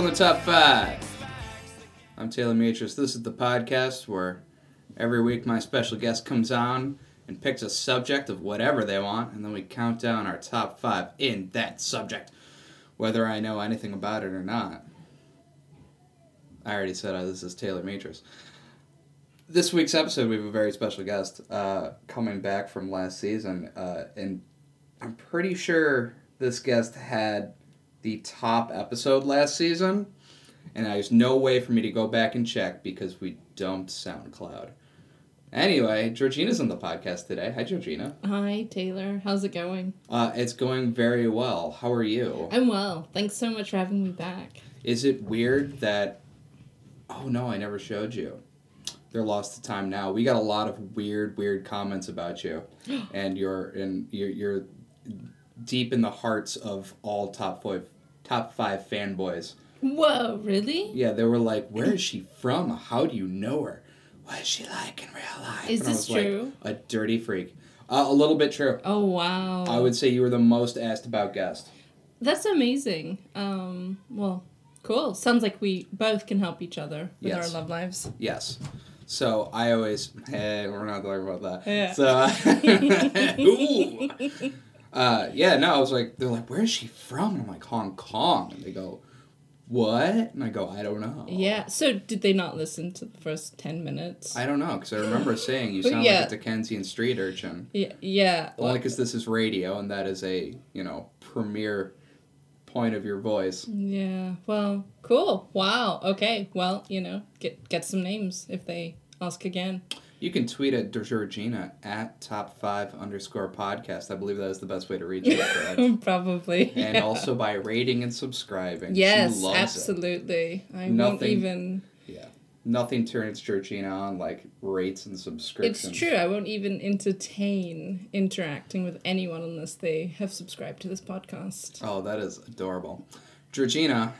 Welcome to Top 5. I'm Taylor Matrix. This is the podcast where every week my special guest comes on and picks a subject of whatever they want, and then we count down our top 5 in that subject, whether I know anything about it or not. I already said uh, this is Taylor Matrix. This week's episode, we have a very special guest uh, coming back from last season, uh, and I'm pretty sure this guest had the top episode last season, and there's no way for me to go back and check because we dumped SoundCloud. Anyway, Georgina's on the podcast today. Hi, Georgina. Hi, Taylor. How's it going? Uh, it's going very well. How are you? I'm well. Thanks so much for having me back. Is it weird that? Oh no, I never showed you. They're lost to time now. We got a lot of weird, weird comments about you, and you're and you're, you're deep in the hearts of all top five top five fanboys. Whoa, really? Yeah, they were like, "Where is she from? How do you know her? What is she like in real life?" Is And this was like, true? a dirty freak. Uh, a little bit true. Oh, wow. I would say you were the most asked about guest. That's amazing. Um, well, cool. Sounds like we both can help each other with Yes. our love lives. Yes. So I always, hey, we're not talking about that. Yeah. So, ooh. Uh, yeah, no, I was like, they're like, where is she from? And I'm like, Hong Kong. And they go, what? And I go, I don't know. Yeah. So, did they not listen to the first 10 minutes? I don't know, because I remember saying you sound yeah. like a Dickensian street urchin. yeah. Yeah. Only because this is radio, and that is a, you know, premier point of your voice. Yeah. Well, cool. Wow. Okay. Well, you know, get get some names if they ask again. You can tweet at Georgina at top five underscore podcast. I believe that is the best way to reach correct? Probably. and yeah. also by rating and subscribing. Yes, loves it. absolutely. I won't even. Yeah. Nothing turns Georgina on like rates and subscriptions. It's true. I won't even entertain interacting with anyone unless they have subscribed to this podcast. Oh, that is adorable. Georgina,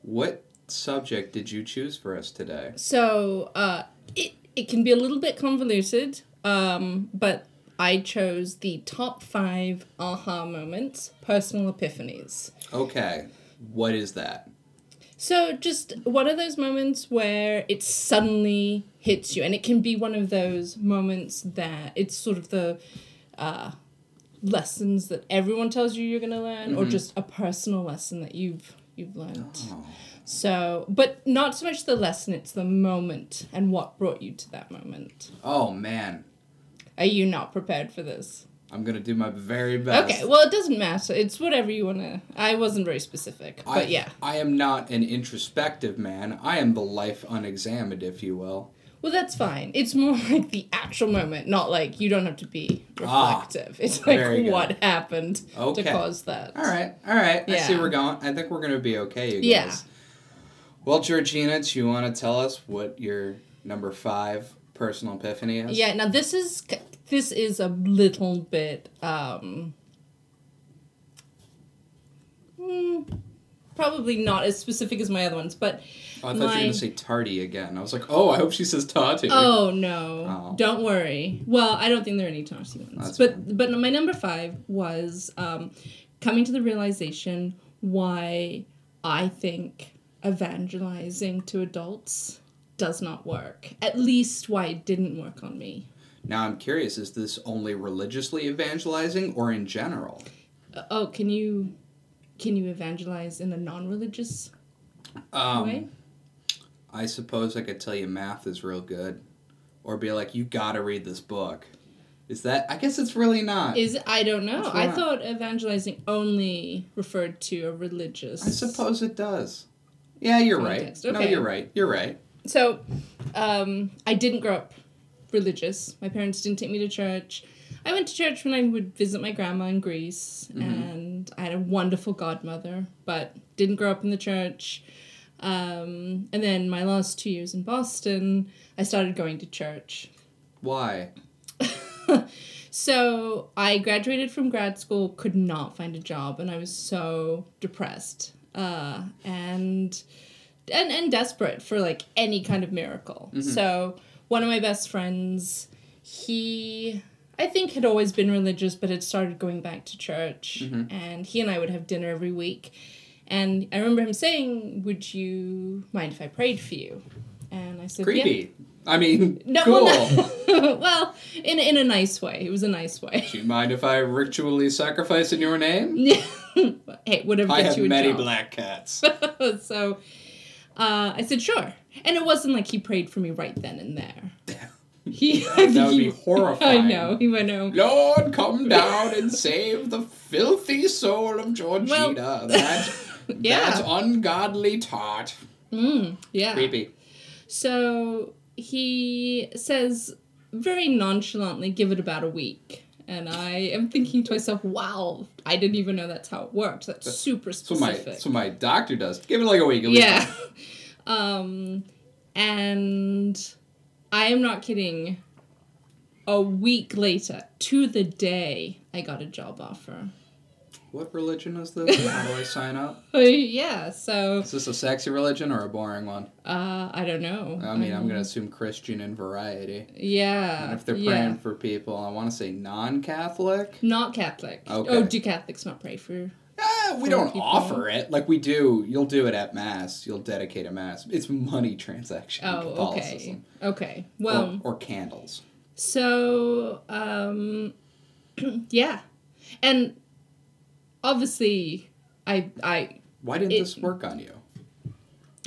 what subject did you choose for us today? So, uh, it it can be a little bit convoluted, um, but I chose the top five aha moments, personal epiphanies. Okay. What is that? So, just one of those moments where it suddenly hits you, and it can be one of those moments that it's sort of the uh, lessons that everyone tells you you're going to learn, or just a personal lesson that you've you've learned. Oh. So, but not so much the lesson; it's the moment and what brought you to that moment. Oh man. Are you not prepared for this? I'm gonna do my very best. Okay, well, it doesn't matter. It's whatever you want to. I wasn't very specific, but I, yeah. I am not an introspective man. I am the life unexamined, if you will. Well, that's fine. It's more like the actual moment, not like you don't have to be Ah, reflective. it's like what happened Okay. to cause that. All right, all right. I see Yeah. we're going. I think we're gonna be okay, you guys. Well, Georgina, do you want to tell us what your number five personal epiphany is? Yeah. Now this is this is a little bit um. hmm, Probably not as specific as my other ones, but Oh, I thought you were gonna say tardy again. I was like, oh, I hope she says tati. Oh no! Oh. Don't worry. Well, I don't think there are any Tarsi ones. That's but but my number five was um, coming to the realization why I think evangelizing to adults does not work. At least why it didn't work on me. Now I'm curious: is this only religiously evangelizing or in general? Uh, oh, can you can you evangelize in a non-religious Um, way? I suppose I could tell you math is real good, or be like, you gotta read this book. Is that? I guess it's really not. Is I don't know. I thought evangelizing only referred to a religious. I suppose it does. Yeah, you're Context, right. No, you're right. You're right. So, um, I didn't grow up religious. My parents didn't take me to church. I went to church when I would visit my grandma in Greece, and I had a wonderful godmother, but didn't grow up in the church. Um, and then my last two years in Boston, I started going to church. Why? So I graduated from grad school, could not find a job, and I was so depressed uh, and and and desperate for like any kind of miracle. So one of my best friends, he I think had always been religious, but had started going back to church, and he and I would have dinner every week. And I remember him saying, "Would you mind if I prayed for you?" And I said, "Yeah." Creepy. I mean, No, cool. well, no. well, in in a nice way. It was a nice way. Do you mind if I ritually sacrifice in your name? hey, whatever I gets have you a many job. black cats. so uh, I said sure, and it wasn't like he prayed for me right then and there. He, That would be he- horrifying. I know. He went home. Lord, come down and save the filthy soul of Georgina. that, Yeah. That's ungodly tart. Mm, yeah. Creepy. So he says very nonchalantly, give it about a week. And I am thinking to myself, wow, I didn't even know that's how it works. That's super That's what my specific. that's my doctor does. Give it like a week. At least. yeah. um, and I am not kidding. A week later, to the day, I got a job offer. What religion is this? How do I sign up? Yeah, so Is this a sexy religion or a boring one? uh, I don't know. I mean, I'm Um, gonna assume Christian and variety. Yeah. And if they're yeah. praying for people, I want to say non-Catholic. Not Catholic. Okay. Oh, do Catholics not pray for? Eh, we For don't people. offer it like we do. You'll do it at mass. You'll dedicate a mass. It's money transaction. Oh, okay. Okay. Well, or, or candles. so um, yeah, and obviously, I I Why didn't It- this work on you?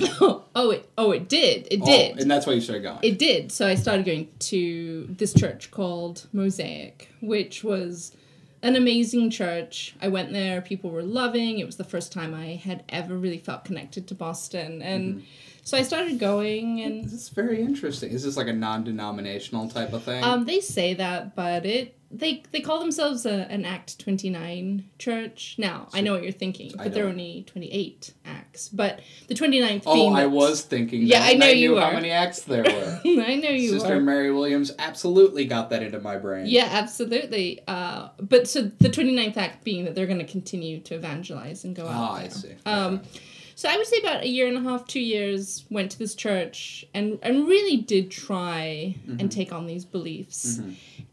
oh it oh it did it Oh, did and that's why you started going. it did. So I started going to this church called Mosaic, which was an amazing church. I went there, people were loving. It was the first time I had ever really felt connected to Boston. And so I started going and this is very interesting. Is this like a non-denominational type of thing? um, they say that, but it they they call themselves a, an Act 29 church. Now, I know what you're thinking, but there are only 28 acts. But the 29th oh, I was thinking. Yeah, that, I know I you knew how many acts there were. I know you Sister are. Mary Williams absolutely got that into my brain. Yeah, absolutely. Uh, but so the 29th act being that they're going to continue to evangelize and go out. Oh, I see. Um, Okay. so I would say about a year and a half, two years, went to this church and, and really did try Mm-hmm. and take on these beliefs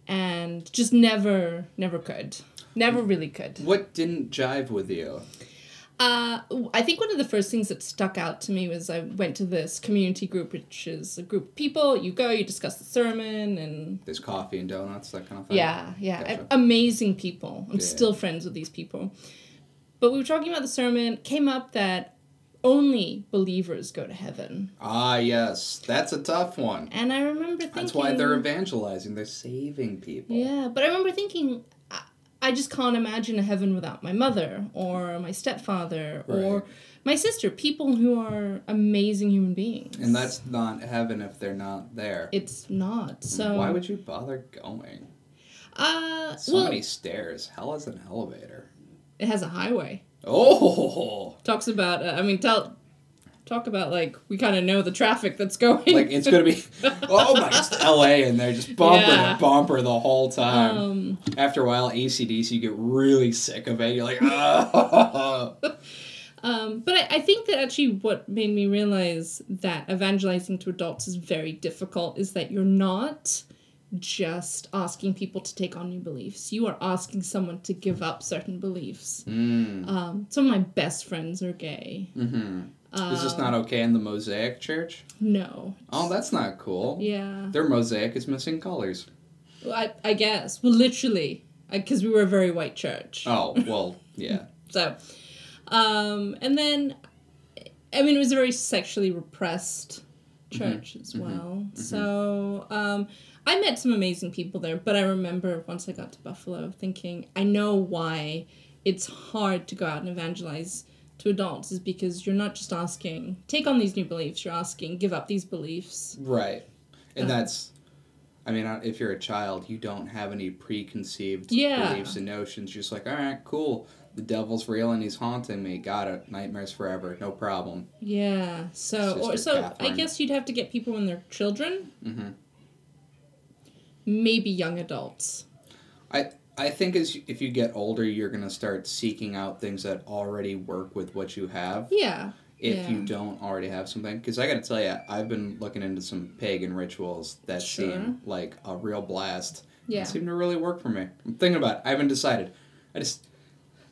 and just never, never could. Never really could. What didn't jive with you? Uh, I think one of the first things that stuck out to me was I went to this community group, which is a group of people. You go, you discuss the sermon, and There's coffee and donuts, that kind of thing. Yeah, yeah. Gotcha. Amazing people. I'm Yeah. still friends with these people. But we were talking about the sermon, came up that only believers go to heaven. Ah, yes, that's a tough one. And I remember thinking That's why they're evangelizing. They're saving people. Yeah, but I remember thinking I, I just can't imagine a heaven without my mother or my stepfather or my sister, people who are amazing human beings. And that's not heaven if they're not there. it's not. So Why would you bother going? uh So well, many stairs. Hell is an elevator. it has a highway. Oh, talks about uh, i mean tell talk about like we kind of know the traffic that's going like it's gonna be. Oh my, it's L.A. and they're just bumper Yeah. to bumper the whole time. um After a while, AC/DC, you get really sick of it. You're like, oh. um but I, I think that actually what made me realize that evangelizing to adults is very difficult is that you're not just asking people to take on new beliefs you are asking someone to give up certain beliefs mm. um some of my best friends are gay hmm Is this Um, not okay in the Mosaic Church? no Oh, that's not cool. yeah Their mosaic is missing colors. I, I guess well literally because we were a very white church Oh, well, yeah. So, um, and then, I mean, it was a very sexually repressed church as well. So, um, I met some amazing people there, but I remember once I got to Buffalo thinking, I know why it's hard to go out and evangelize to adults is because you're not just asking, take on these new beliefs, you're asking, give up these beliefs. Right. And Uh, that's, I mean, if you're a child, you don't have any preconceived Yeah. beliefs and notions. You're just like, all right, cool. The devil's real and he's haunting me. Got it. Nightmares forever. No problem. Yeah. So, or, so I guess you'd have to get people when they're children, hmm maybe young adults. I, I think as if you get older, you're going to start seeking out things that already work with what you have. Yeah. if Yeah. you don't already have something. Because I got to tell you, I've been looking into some pagan rituals that Sure. seem like a real blast. Yeah. It seem to really work for me. I'm thinking about it. I haven't decided. I just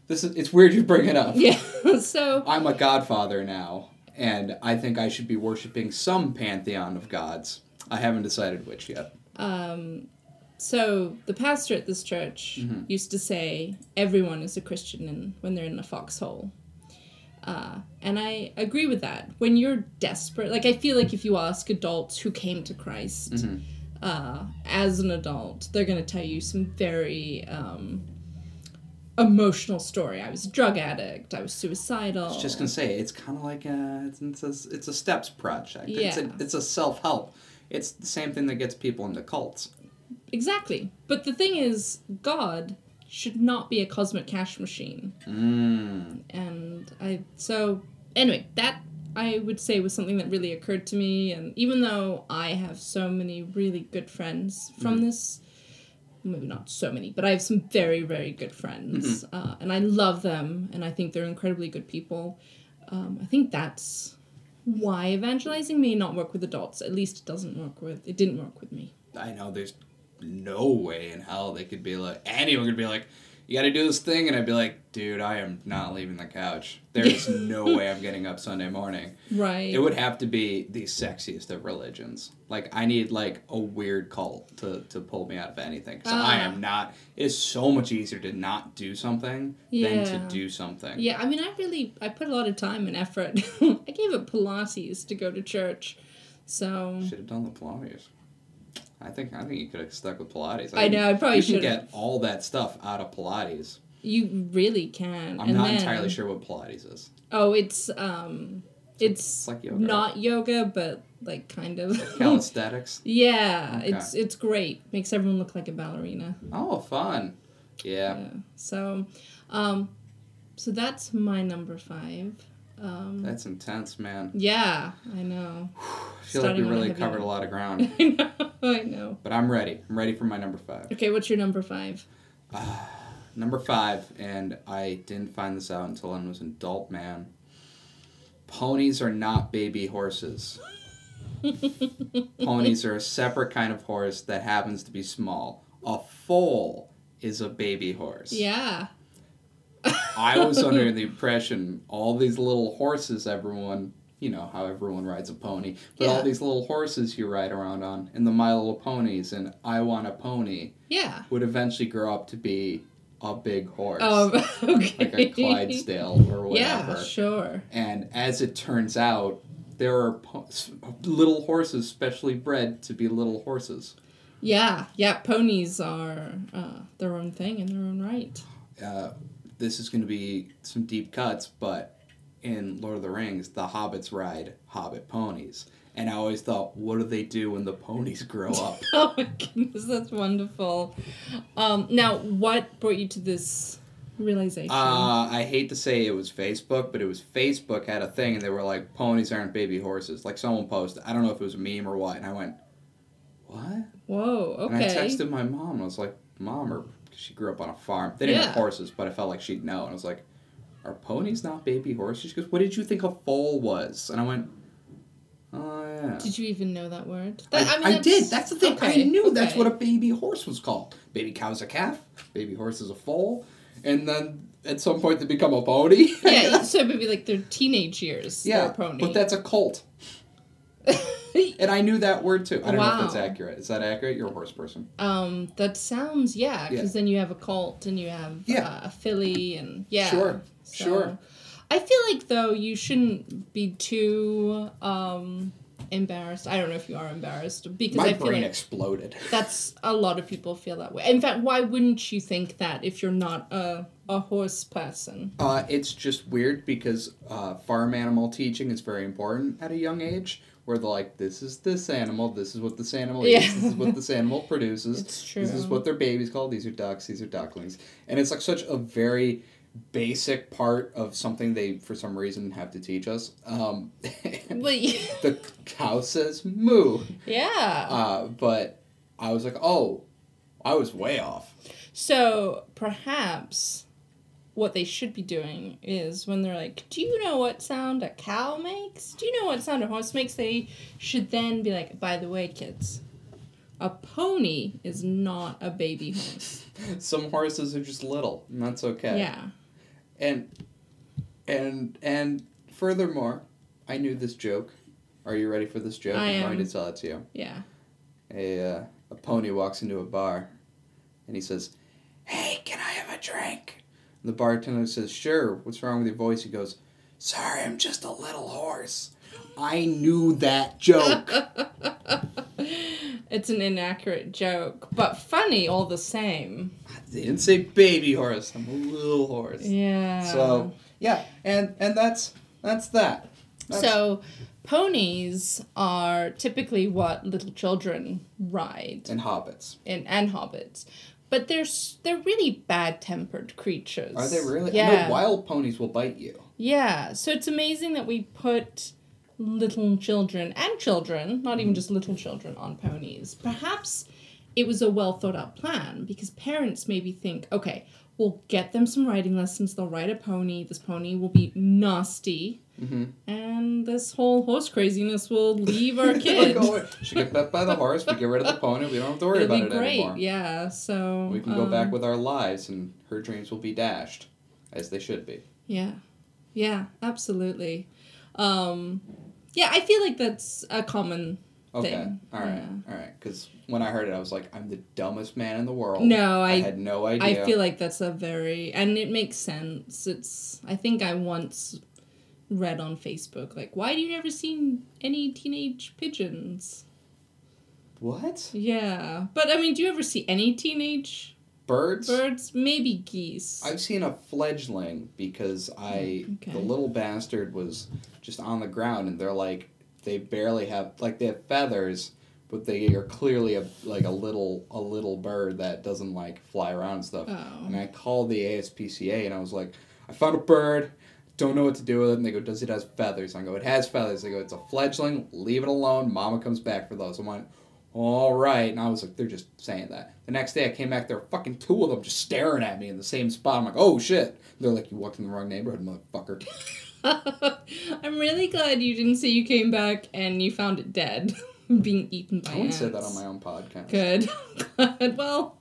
This is it's weird you bring it up. Yeah. so I'm a godfather now, and I think I should be worshiping some pantheon of gods. I haven't decided which yet. Um, so the pastor at this church Mm-hmm. used to say everyone is a Christian in, when they're in a foxhole. Uh, and I agree with that. When you're desperate, like I feel like if you ask adults who came to Christ Mm-hmm. uh, as an adult, they're going to tell you some very um, emotional story. I was a drug addict. I was suicidal. I was just gonna say it's kind of like a it's, it's a it's a steps project. It's a Yeah. it's a self help. It's the same thing that gets people into cults. Exactly. But the thing is, God should not be a cosmic cash machine. Mm. And I so anyway, that I would say was something that really occurred to me and even though I have so many really good friends from this maybe not so many, but I have some very very good friends. Uh, and I love them and I think they're incredibly good people. Um, I think that's why evangelizing may not work with adults. At least it doesn't work with it didn't work with me. I know there's no way in hell they could be like anyone could be like, you got to do this thing, and I'd be like, dude, I am not leaving the couch. There is no way I'm getting up Sunday morning. Right. It would have to be the sexiest of religions. Like I need like a weird cult to, to pull me out of anything. Because I Ah. am not. It's so much easier to not do something than to do something. Yeah, I mean, I really I put a lot of time and effort. I gave up Pilates to go to church, so Should have done the Pilates. I think I think you could have stuck with Pilates. I know, I probably should. you can should've. get all that stuff out of Pilates. you really can. I'm and not then, entirely sure what Pilates is. Oh, it's um, it's, It's like yoga. not yoga, but like kind of. Calisthenics. yeah, Okay. it's it's great. Makes everyone look like a ballerina. Oh, fun. Yeah. Yeah. So, um, so that's my number five. Um, That's intense, man. yeah, I know. I feel Starting like we really covered a lot of ground. I know. I know. But I'm ready. I'm ready for my number five. Okay, what's your number five? Number five, and I didn't find this out until I was an adult man. Ponies are not baby horses. Ponies are a separate kind of horse that happens to be small. A foal is a baby horse. Yeah. I was under the impression all these little horses, everyone, you know how everyone rides a pony, but Yeah. all these little horses you ride around on, and the My Little Ponies, and I Want a Pony, Yeah. would eventually grow up to be a big horse. Um, okay. like a Clydesdale or whatever. Yeah, sure. And as it turns out, there are po- little horses specially bred to be little horses. Yeah, yeah. Ponies are uh, their own thing in their own right. Uh, this is going to be some deep cuts, but in Lord of the Rings, the hobbits ride hobbit ponies. And I always thought, what do they do when the ponies grow up? Oh my goodness, that's wonderful. Um, now, what brought you to this realization? Uh, I hate to say it was Facebook, but it was Facebook had a thing, and they were like, "Ponies aren't baby horses." Like someone posted, I don't know if it was a meme or what, and I went, "What?" Whoa. Okay. And I texted my mom, and I was like, "Mom," or she grew up on a farm. They didn't have horses, but I felt like she'd know, and I was like, "Are ponies not baby horses?" She goes, "What did you think a foal was?" And I went, "Oh yeah." Did you even know that word? I, That- I did. That's the thing. I okay, knew that's what a baby horse was called. Baby cow's a calf. Baby horse is a foal. And then at some point they become a pony. Yeah, so maybe like their teenage years. yeah. pony. But that's a colt. And I knew that word too. I don't know if that's accurate. Is that accurate? You're a horse person. um, that sounds yeah, because then you have a colt and you have Yeah. uh, a filly and yeah. Sure, So- sure. I feel like though you shouldn't be too um embarrassed. I don't know if you are embarrassed because My I feel brain like exploded. that's a lot of people feel that way. In fact, why wouldn't you think that if you're not a a horse person? Uh, it's just weird because uh, farm animal teaching is very important at a young age. Where they're like, this is this animal, this is what this animal Yeah. eats, this is what this animal produces. It's true. This is what their babies called. These are ducks. These are ducklings. And it's like such a very basic part of something they, for some reason, have to teach us. Um, the cow says moo. yeah. Uh, but I was like, oh, I was way off. So perhaps what they should be doing is when they're like, "Do you know what sound a cow makes? Do you know what sound a horse makes?" They should then be like, "By the way, kids, a pony is not a baby horse." Some horses are just little, and that's okay. Yeah. and and and furthermore, I knew this joke. Are you ready for this joke? I am. I'm going to tell it to you. Yeah. A uh, a pony walks into a bar, and he says, "Hey, can I have a drink?" And the bartender says, "Sure." What's wrong with your voice? He goes, "Sorry, I'm just a little hoarse." I knew that joke. it's an inaccurate joke, but funny all the same. they didn't say baby horse. I'm a little horse. Yeah. So yeah, and and that's that's that. That's- So, ponies are typically what little children ride and hobbits. in and hobbits, but they're they're really bad tempered creatures. Are they really? Yeah. know wild ponies will bite you. Yeah. So it's amazing that we put little children and children, not even mm-hmm. just little children, on ponies. Perhaps it was a well thought out plan because parents maybe think, okay, we'll get them some riding lessons. They'll ride a pony. This pony will be nasty. Mm-hmm. And this whole horse craziness will leave our kid. She get bit by the horse. We get rid of the pony. We don't have to worry It'll about be it great. anymore. Yeah. So We can go back um, with our lives, and her dreams will be dashed, as they should be. Yeah. Yeah, absolutely. Um yeah, I feel like that's a common Okay, thing. all right, Yeah. all right. Because when I heard it, I was like, "I'm the dumbest man in the world." No, I, I had no idea. I feel like that's a very and it makes sense. It's I think I once read on Facebook like why do you never see any teenage pigeons? what Yeah. But I mean, do you ever see any teenage birds? birds? Maybe geese. I've seen a fledgling because I mm, Okay. the little bastard was just on the ground and they're like they barely have like they have feathers but they are clearly a like a little a little bird that doesn't like fly around and stuff. Oh. And I called the ASPCA and I was like, I found a bird, don't know what to do with it. And they go, Does it has feathers? I go, It has feathers. They go, It's a fledgling, leave it alone. Mama comes back for those. I went, All right. And I was like, They're just saying that. The next day I came back, there were fucking two of them just staring at me in the same spot. I'm like, Oh shit. They're like, You walked in the wrong neighborhood, motherfucker. I'm really glad you didn't say you came back and you found it dead, being eaten by I wouldn't ants. say that on my own podcast. Good. Good. Well,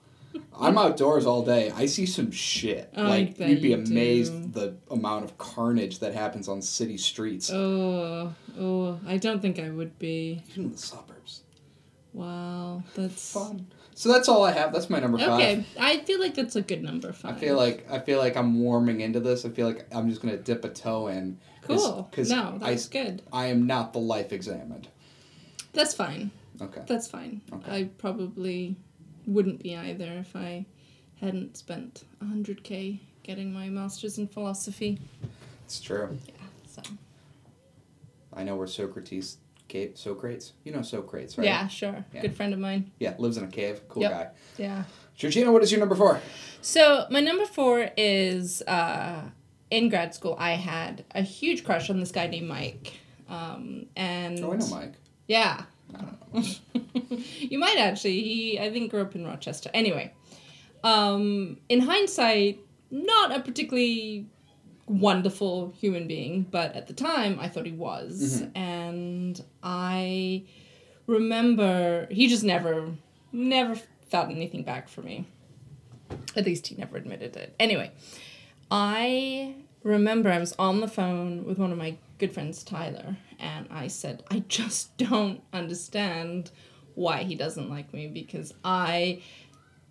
I'm outdoors all day. I see some shit. I like you'd be amazed do. the amount of carnage that happens on city streets. oh, oh, I don't think I would be. Even in the suburbs. Wow, that's Fun. So that's all I have. That's my number five. okay. I feel like that's a good number five. I feel like I feel like I'm warming into this. I feel like I'm just gonna dip a toe in. 'cause- cool. 'cause no, I, that's good. I am not the life examined. That's fine. Okay. That's fine. Okay. I probably wouldn't be either if I hadn't spent 100k getting my master's in philosophy. It's true. Yeah, so. I know where Socrates cave Socrates. You know Socrates, right? Yeah, sure. Yeah. Good friend of mine. Yeah, lives in a cave. Cool Yep. guy. Yeah. Georgina, what is your number four? So my number four is uh, in grad school. I had a huge crush on this guy named Mike, um, and Oh, I know Mike. Yeah, I don't know. you might actually. He I think grew up in Rochester. Anyway, um, in hindsight, not a particularly wonderful human being, but at the time I thought he was, and I remember he just never, never felt anything back for me. At least he never admitted it. Anyway, I remember I was on the phone with one of my good friends, Tyler, and I said, I just don't understand why he doesn't like me because I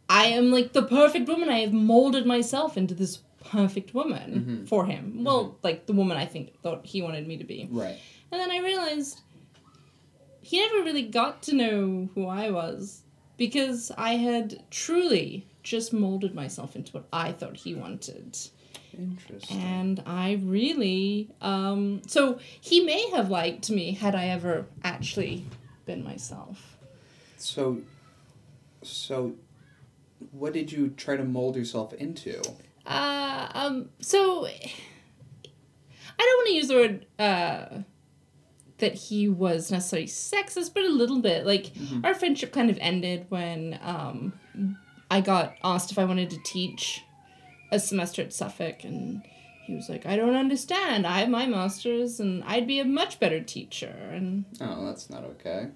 I am like the perfect woman. I have molded myself into this perfect woman mm-hmm. for him. Well, mm-hmm. like the woman I think thought he wanted me to be. Right. And then I realized he never really got to know who I was because I had truly just molded myself into what I thought he wanted. Interesting. And I really, um, so he may have liked me had I ever actually been myself. So, so, what did you try to mold yourself into? Uh, um, so I don't want to use the word uh, that he was necessarily sexist, but a little bit. Like our friendship kind of ended when um, I got asked if I wanted to teach a semester at Suffolk, and he was like, "I don't understand. I have my master's, and I'd be a much better teacher." And Oh, that's not okay.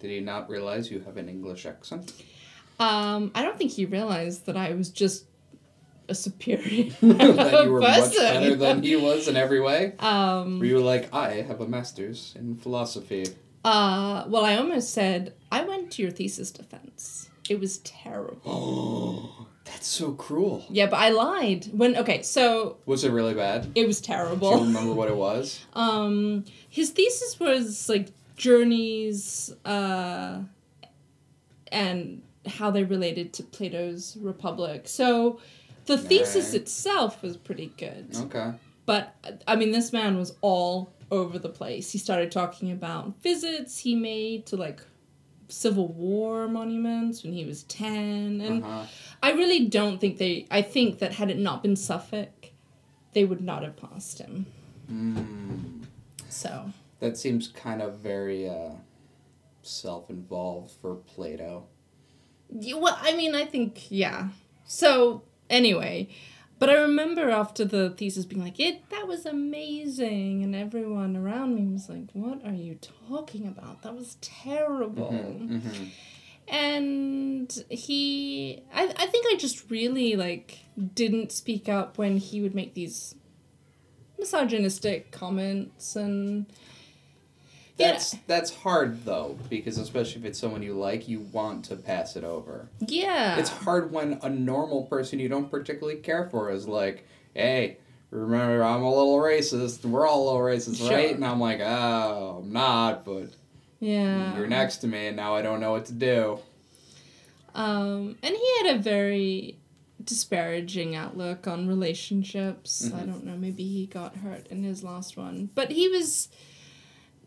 Did he not realize you have an English accent? um, I don't think he realized that I was just a superior that you were much better than he was in every way. Um, Were you like, I have a master's in philosophy? uh, well, I almost said I went to your thesis defense. It was terrible. That's so cruel. Yeah, but I lied. When okay, so Was it really bad? it was terrible. Do you terrible. remember what it was? Um, his thesis was like journeys, uh, and how they related to Plato's Republic. So, the thesis itself was pretty good. Okay. But I mean, this man was all over the place. He started talking about visits he made to like Civil War monuments when he was 10. And Uh-huh. I really don't think they, I think that had it not been Suffolk, they would not have passed him. Mm, So, that seems kind of very uh, self-involved for Plato. Yeah, well, I mean, I think yeah. So anyway, but I remember after the thesis being like, "It that was amazing," and everyone around me was like, "What are you talking about? That was terrible." hmm And he, I, I think I just really like didn't speak up when he would make these misogynistic comments and. Yeah. That's that's hard though because especially if it's someone you like, you want to pass it over. Yeah. It's hard when a normal person you don't particularly care for is like, "Hey, remember I'm a little racist. We're all a little racist, Sure. right?" And I'm like, "Oh, I'm not, but yeah. you're next to me, and now I don't know what to do." Um, and he had a very disparaging outlook on relationships. I Mhm. don't know, maybe he got hurt in his last one. But he was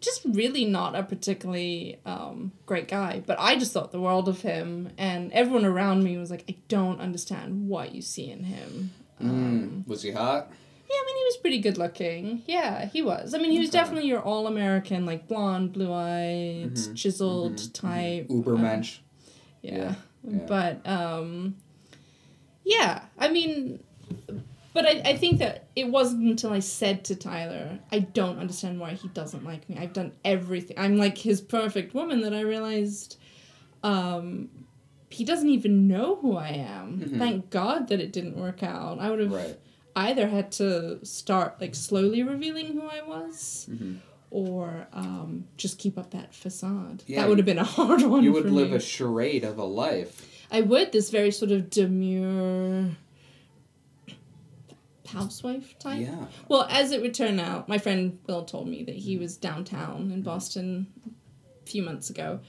just really not a particularly um, great guy. But I just thought the world of him, and everyone around me was like, I don't understand what you see in him. Um, Mm. Was he hot? yeah, I mean, he was pretty good looking. Yeah, he was. I mean, he was Okay. definitely your all American, like blonde, blue eyed, Mhm, chiseled mhm, type. Ubermensch. Yeah. Yeah, yeah. But um yeah, I mean but I, I think that it wasn't until I said to Tyler, I don't understand why he doesn't like me. I've done everything. I'm like his perfect woman that I realized um he doesn't even know who I am. Mhm. Thank God that it didn't work out. I would have Right. either had to start like slowly revealing who I was Mhm. or um, just keep up that facade. Yeah, that would have been a hard one. You would live me. a charade of a life. I would this very sort of demure housewife type. Yeah. Well, as it would turn out, my friend Will told me that he mm. was downtown in mm. Boston a few months ago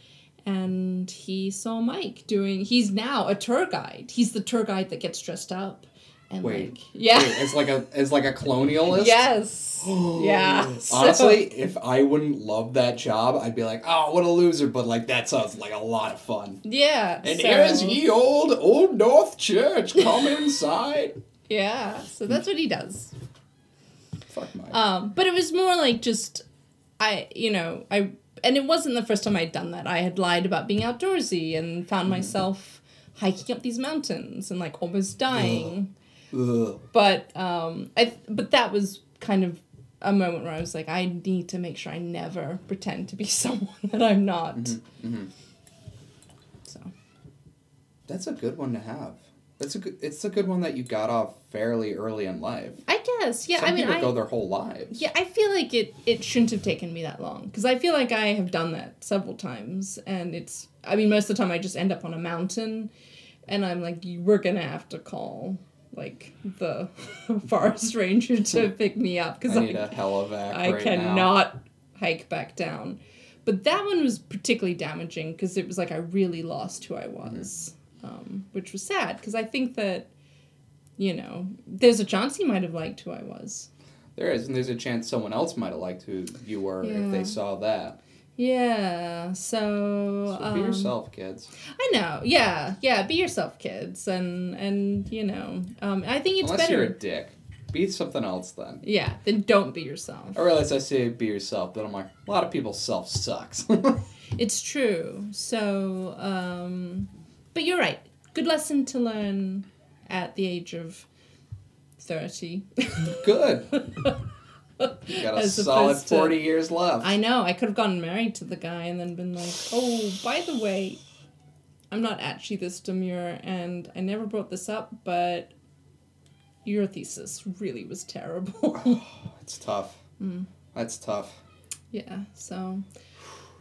and he saw Mike doing he's now a tour guide. He's the tour guide that gets dressed up and Wait. like yeah. Wait, it's like a it's like a colonialist. Yes. yeah. So- Honestly, if I wouldn't love that job, I'd be like, oh, what a loser. But like, that sounds like a lot of fun. yeah. And so- here's ye old old North Church. Come inside. Yeah. So that's what he does. Fuck my. Um, but it was more like just I, you know, I and it wasn't the first time I'd done that. I had lied about being outdoorsy and found myself hiking up these mountains and like almost dying. Ugh. But um, I but that was kind of a moment where I was like, I need to make sure I never pretend to be someone that I'm not. mhm. So That's a good one to have. That's a good. It's a good one that you got off fairly early in life. I guess, yeah. Some I mean, people I, go their whole lives. Yeah, I feel like it it shouldn't have taken me that long because I feel like I have done that several times, and it's. I mean, most of the time I just end up on a mountain, and I'm like, we're gonna have to call like the forest ranger to pick me up because I I, need a helivac I right now. cannot hike back down. But that one was particularly damaging because it was like I really lost who I mm-hmm. was, um, which was sad because I think that. You know, there's a chance he might have liked who I was. There is, and there's a chance someone else might have liked who you were if they saw that. Yeah, so, So be um, yourself, kids. I know. Yeah, yeah. Be yourself, kids, and and you know, um, I think it's Unless better. you're a dick, be something else then. Yeah, then don't be yourself. I realize I say be yourself, but I'm like a lot of people's self sucks. It's true. So, um, but you're right. Good lesson to learn at the age of thirty. Good. You got a As solid opposed to- forty years left. I know. I could have gotten married to the guy and then been like, oh, by the way, I'm not actually this demure, and I never brought this up, but your thesis really was terrible. It's tough. That's tough. yeah. So,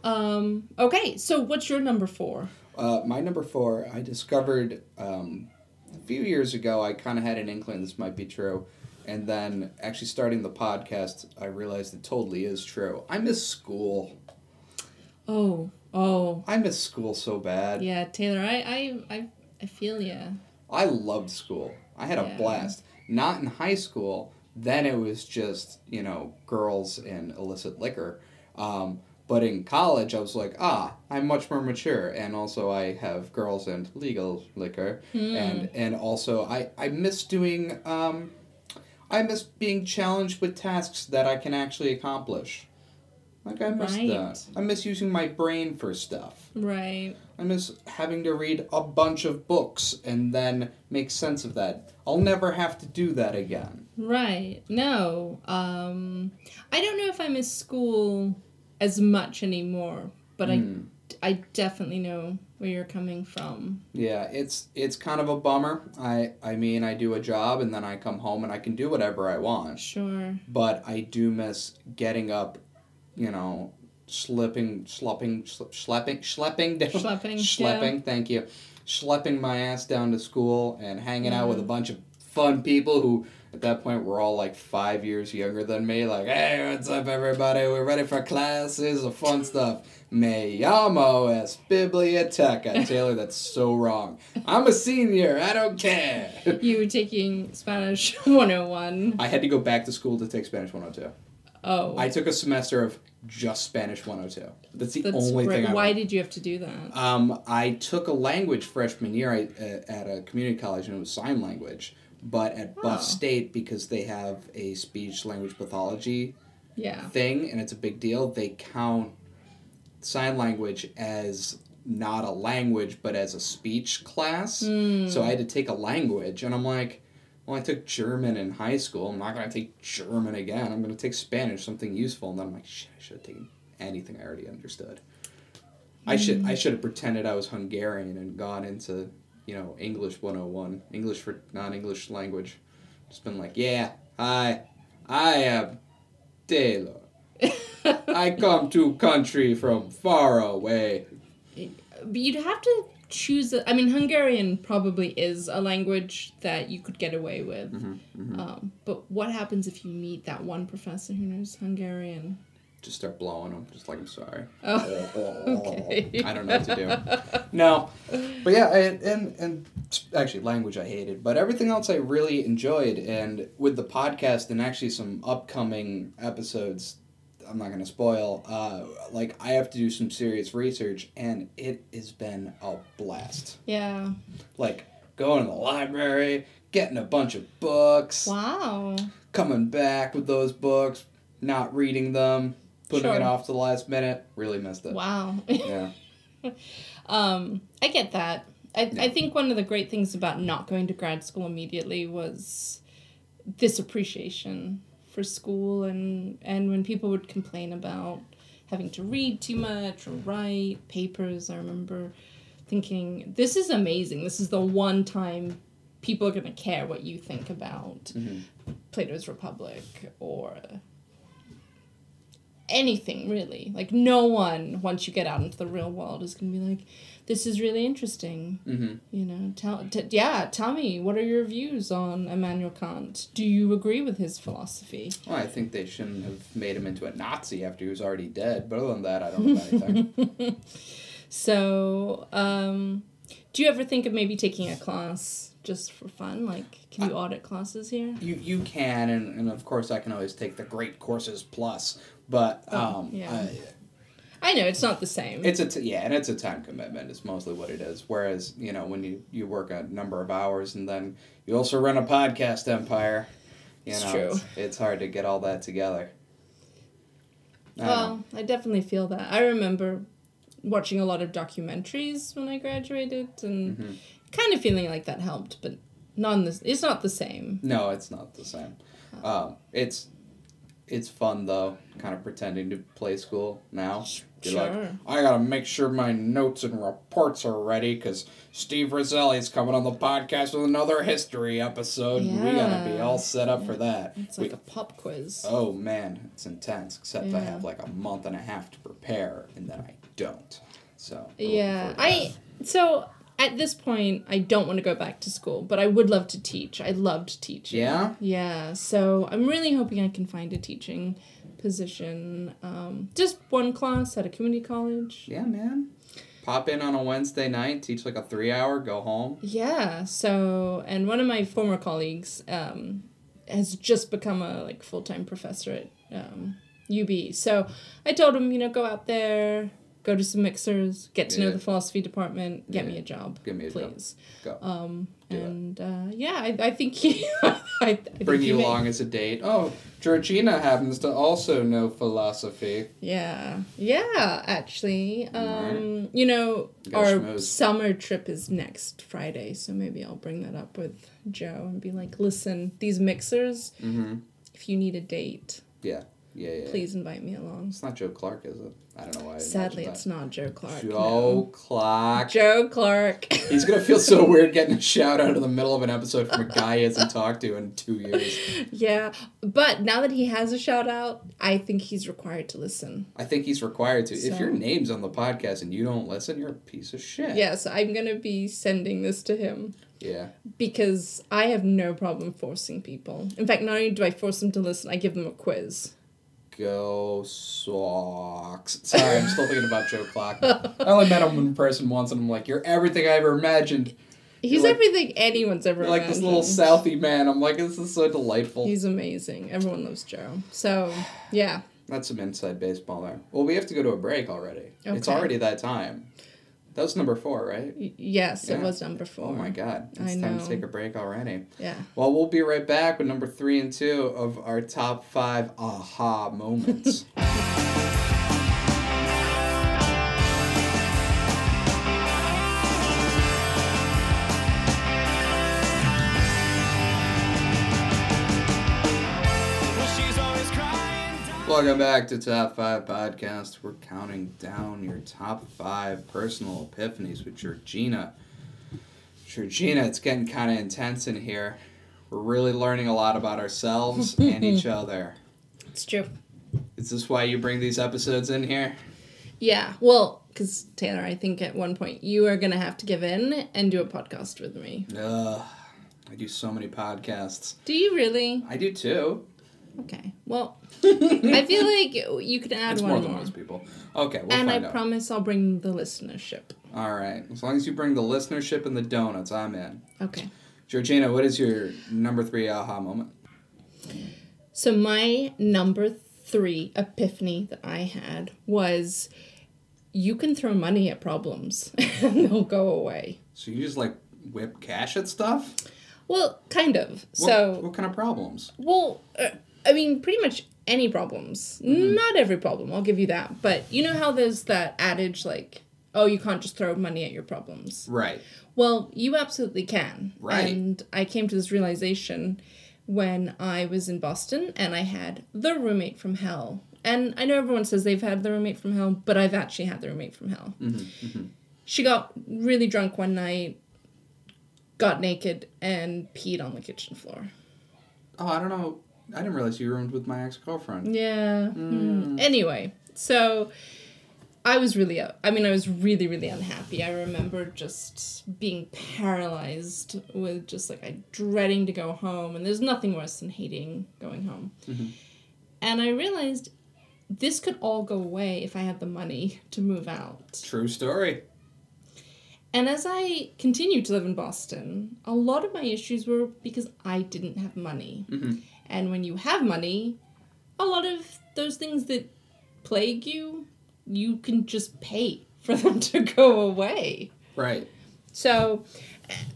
um, okay. So, what's your number four? Uh, my number four, I discovered um, a few years ago. I kind of had an inkling this might be true, and then actually starting the podcast, I realized it totally is true. I miss school. Oh, oh, I miss school so bad. yeah, Taylor. I, I, I, I feel ya. I loved school. I had a blast. Not in high school. Then it was just you know girls and illicit liquor. Um, but in college, I was like, ah, I'm much more mature, and also I have girls and legal liquor, and and also I I miss doing um, I miss being challenged with tasks that I can actually accomplish. Like I miss Right. that. I miss using my brain for stuff. Right. I miss having to read a bunch of books and then make sense of that. I'll never have to do that again. Right. No. Um, I don't know if I miss school as much anymore, but Hmm. I, I definitely know where you're coming from. Yeah, it's it's kind of a bummer. I I mean, I do a job and then I come home and I can do whatever I want. Sure. But I do miss getting up, you know, slipping, schlepping, schle- schlepping, schlepping down, Schlepping, schlepping. Thank you, schlepping my ass down to school and hanging out with a bunch of fun people who, at that point, we're all like five years younger than me. Like, hey, what's up, everybody? We're ready for classes of fun stuff. Me llamo es biblioteca. Taylor, that's so wrong. I'm a senior. I don't care. You were taking Spanish 101. I had to go back to school to take Spanish 102. Oh. I took a semester of just Spanish 102. That's the that's only great. thing I Why went. did you have to do that? Um, I took a language freshman year I, uh, at a community college, and it was sign language. But at Buff Oh. State, because they have a speech language pathology Yeah. thing, and it's a big deal, they count sign language as not a language, but as a speech class. Hmm. So I had to take a language, and I'm like, well, I took German in high school. I'm not going to take German again. I'm going to take Spanish, something useful. And then I'm like, shit, I should have taken anything I already understood. I should I should have pretended I was Hungarian and gone into, you know, English 101, English for non-English language. Just been like, yeah, hi, I am Taylor. I come to country from far away. But you'd have to choose. A, I mean, Hungarian probably is a language that you could get away with. Mm-hmm, Um, but what happens if you meet that one professor who knows Hungarian? Just start blowing them, just like I'm sorry. Oh, okay. I don't know what to do. No, but yeah, I, and and actually language I hated, but everything else I really enjoyed. And with the podcast and actually some upcoming episodes, I'm not gonna spoil. Uh, like I have to do some serious research, and it has been a blast. Yeah. Like going to the library, getting a bunch of books, Wow. coming back with those books, not reading them, putting it off to the last minute. Really missed it. Wow. Yeah. um, I get that. I, I think one of the great things about not going to grad school immediately was this appreciation for school and and when people would complain about having to read too much or write papers, I remember thinking, this is amazing. This is the one time people are going to care what you think about Mhm. Plato's Republic or anything really. Like no one once you get out into the real world is going to be like this is really interesting. Mm-hmm. You know, tell t- yeah, tell me what are your views on Immanuel Kant? Do you agree with his philosophy? Well, I think they shouldn't have made him into a Nazi after he was already dead. But other than that, I don't know anything. So, um, do you ever think of maybe taking a class just for fun? Like, can you audit classes here? you you can, and, and of course I can always take the Great Courses Plus. But Oh, um, yeah. I- I know it's not the same. it's a t- yeah, and it's a time commitment. It's mostly what it is. Whereas you know when you you work a number of hours and then you also run a podcast empire, you It's know true. It's, it's hard to get all that together. I don't know. Well, I definitely feel that. I remember watching a lot of documentaries when I graduated and Mm-hmm. kind of feeling like that helped, but not in this, it's not the same. No, it's not the same. Um, it's It's fun though, kind of pretending to play school now. You're Sure. like, I gotta make sure my notes and reports are ready because Steve Roselli's coming on the podcast with another history episode. and We gotta be all set up for that. It's We- like a pop quiz. oh man, it's intense. Except I have like a month and a half to prepare, and then I don't. So Yeah, I so at this point I don't want to go back to school, but I would love to teach. I loved teaching. Yeah? Yeah, so I'm really hoping I can find a teaching position. Um, just one class at a community college. Yeah, man. Pop in on a Wednesday night, teach like a three hour, go home. Yeah, so and one of my former colleagues um, has just become a like full time professor at um, UB. So I told him, you know, go out there, go to some mixers, get to know the philosophy department, get me a job, Give me a job. please. Go. Um, Do and uh, yeah, I, I think he, I, I think Bring he you may- along as a date. Oh, Georgina happens to also know philosophy. Yeah, yeah. Actually, um, you know, Gotta our summer trip is next Friday, so maybe I'll bring that up with Joe and be like, "Listen, these mixers. Mm-hmm. If you need a date, Yeah. Yeah, yeah. please invite me along." It's not Joe Clark, is it? I don't know why. I Sadly, it's not Joe Clark. that. no. Joe Clark. Joe Clark. He's gonna feel so weird getting a shout out in the middle of an episode from a guy he hasn't talked to in two years. yeah, but now that he has a shout out, I think he's required to listen. I think he's required to. If your name's on the podcast and you don't listen, you're a piece of shit. Yes, I'm gonna be sending this to him. Yeah. because I have no problem forcing people. In fact, not only do I force them to listen, I give them a quiz. Go Sox. Sorry, I'm still thinking about Joe Clark. I only met him in person once, and I'm like, "You're everything I ever imagined." He's like- everything anyone's ever You're like this little imagined. Southie man. I'm like, this is so delightful. He's amazing. Everyone loves Joe. So, yeah. That's some inside baseball there. Well, we have to go to a break already. It's already that time. That was number four, right? Y- yes, Yeah. it was number four. Oh my god. It's I time know. to take a break already. Yeah. Well, we'll be right back with number three and two of our top five aha moments. Welcome back to Top 5 Podcast. We're counting down your top five personal epiphanies with Georgina. Georgina, it's getting kind of intense in here. We're really learning a lot about ourselves and each other. It's true. Is this why you bring these episodes in here? Yeah. Well, because Taylor, I think at one point you are going to have to give in and do a podcast with me. Ugh, I do so many podcasts. Do you really? I do too. Okay. Well, I feel like you could add It's one more more. than most people. Okay, we'll and I out. promise I'll bring the listenership. All right. As long as you bring the listenership and the donuts, I'm in. Okay. Georgina, what is your number three aha moment? So my number three epiphany that I had was you can throw money at problems and they'll go away. So you just like whip cash at stuff? Well, kind of. What, So, what kind of problems? well, uh, I mean, pretty much any problems. Mm-hmm. Not every problem, I'll give you that. But you know how there's that adage like, oh, you can't just throw money at your problems. Right. Well, you absolutely can. Right. And I came to this realization when I was in Boston and I had the roommate from hell. And I know everyone says they've had the roommate from hell, but I've actually had the roommate from hell. Mm-hmm. Mm-hmm. She got really drunk one night, got naked, and peed on the kitchen floor. Oh, I don't know. I didn't realize you roomed with my ex girlfriend. Yeah. Hmm. Anyway, so I was really, I mean, I was really, really unhappy. I remember just being paralyzed with just like I dreading to go home, and there's nothing worse than hating going home. And I realized this could all go away if I had the money to move out. True story. And as I continued to live in Boston, a lot of my issues were because I didn't have money. Mhm. And when you have money, a lot of those things that plague you, you can just pay for them to go away. Right. So,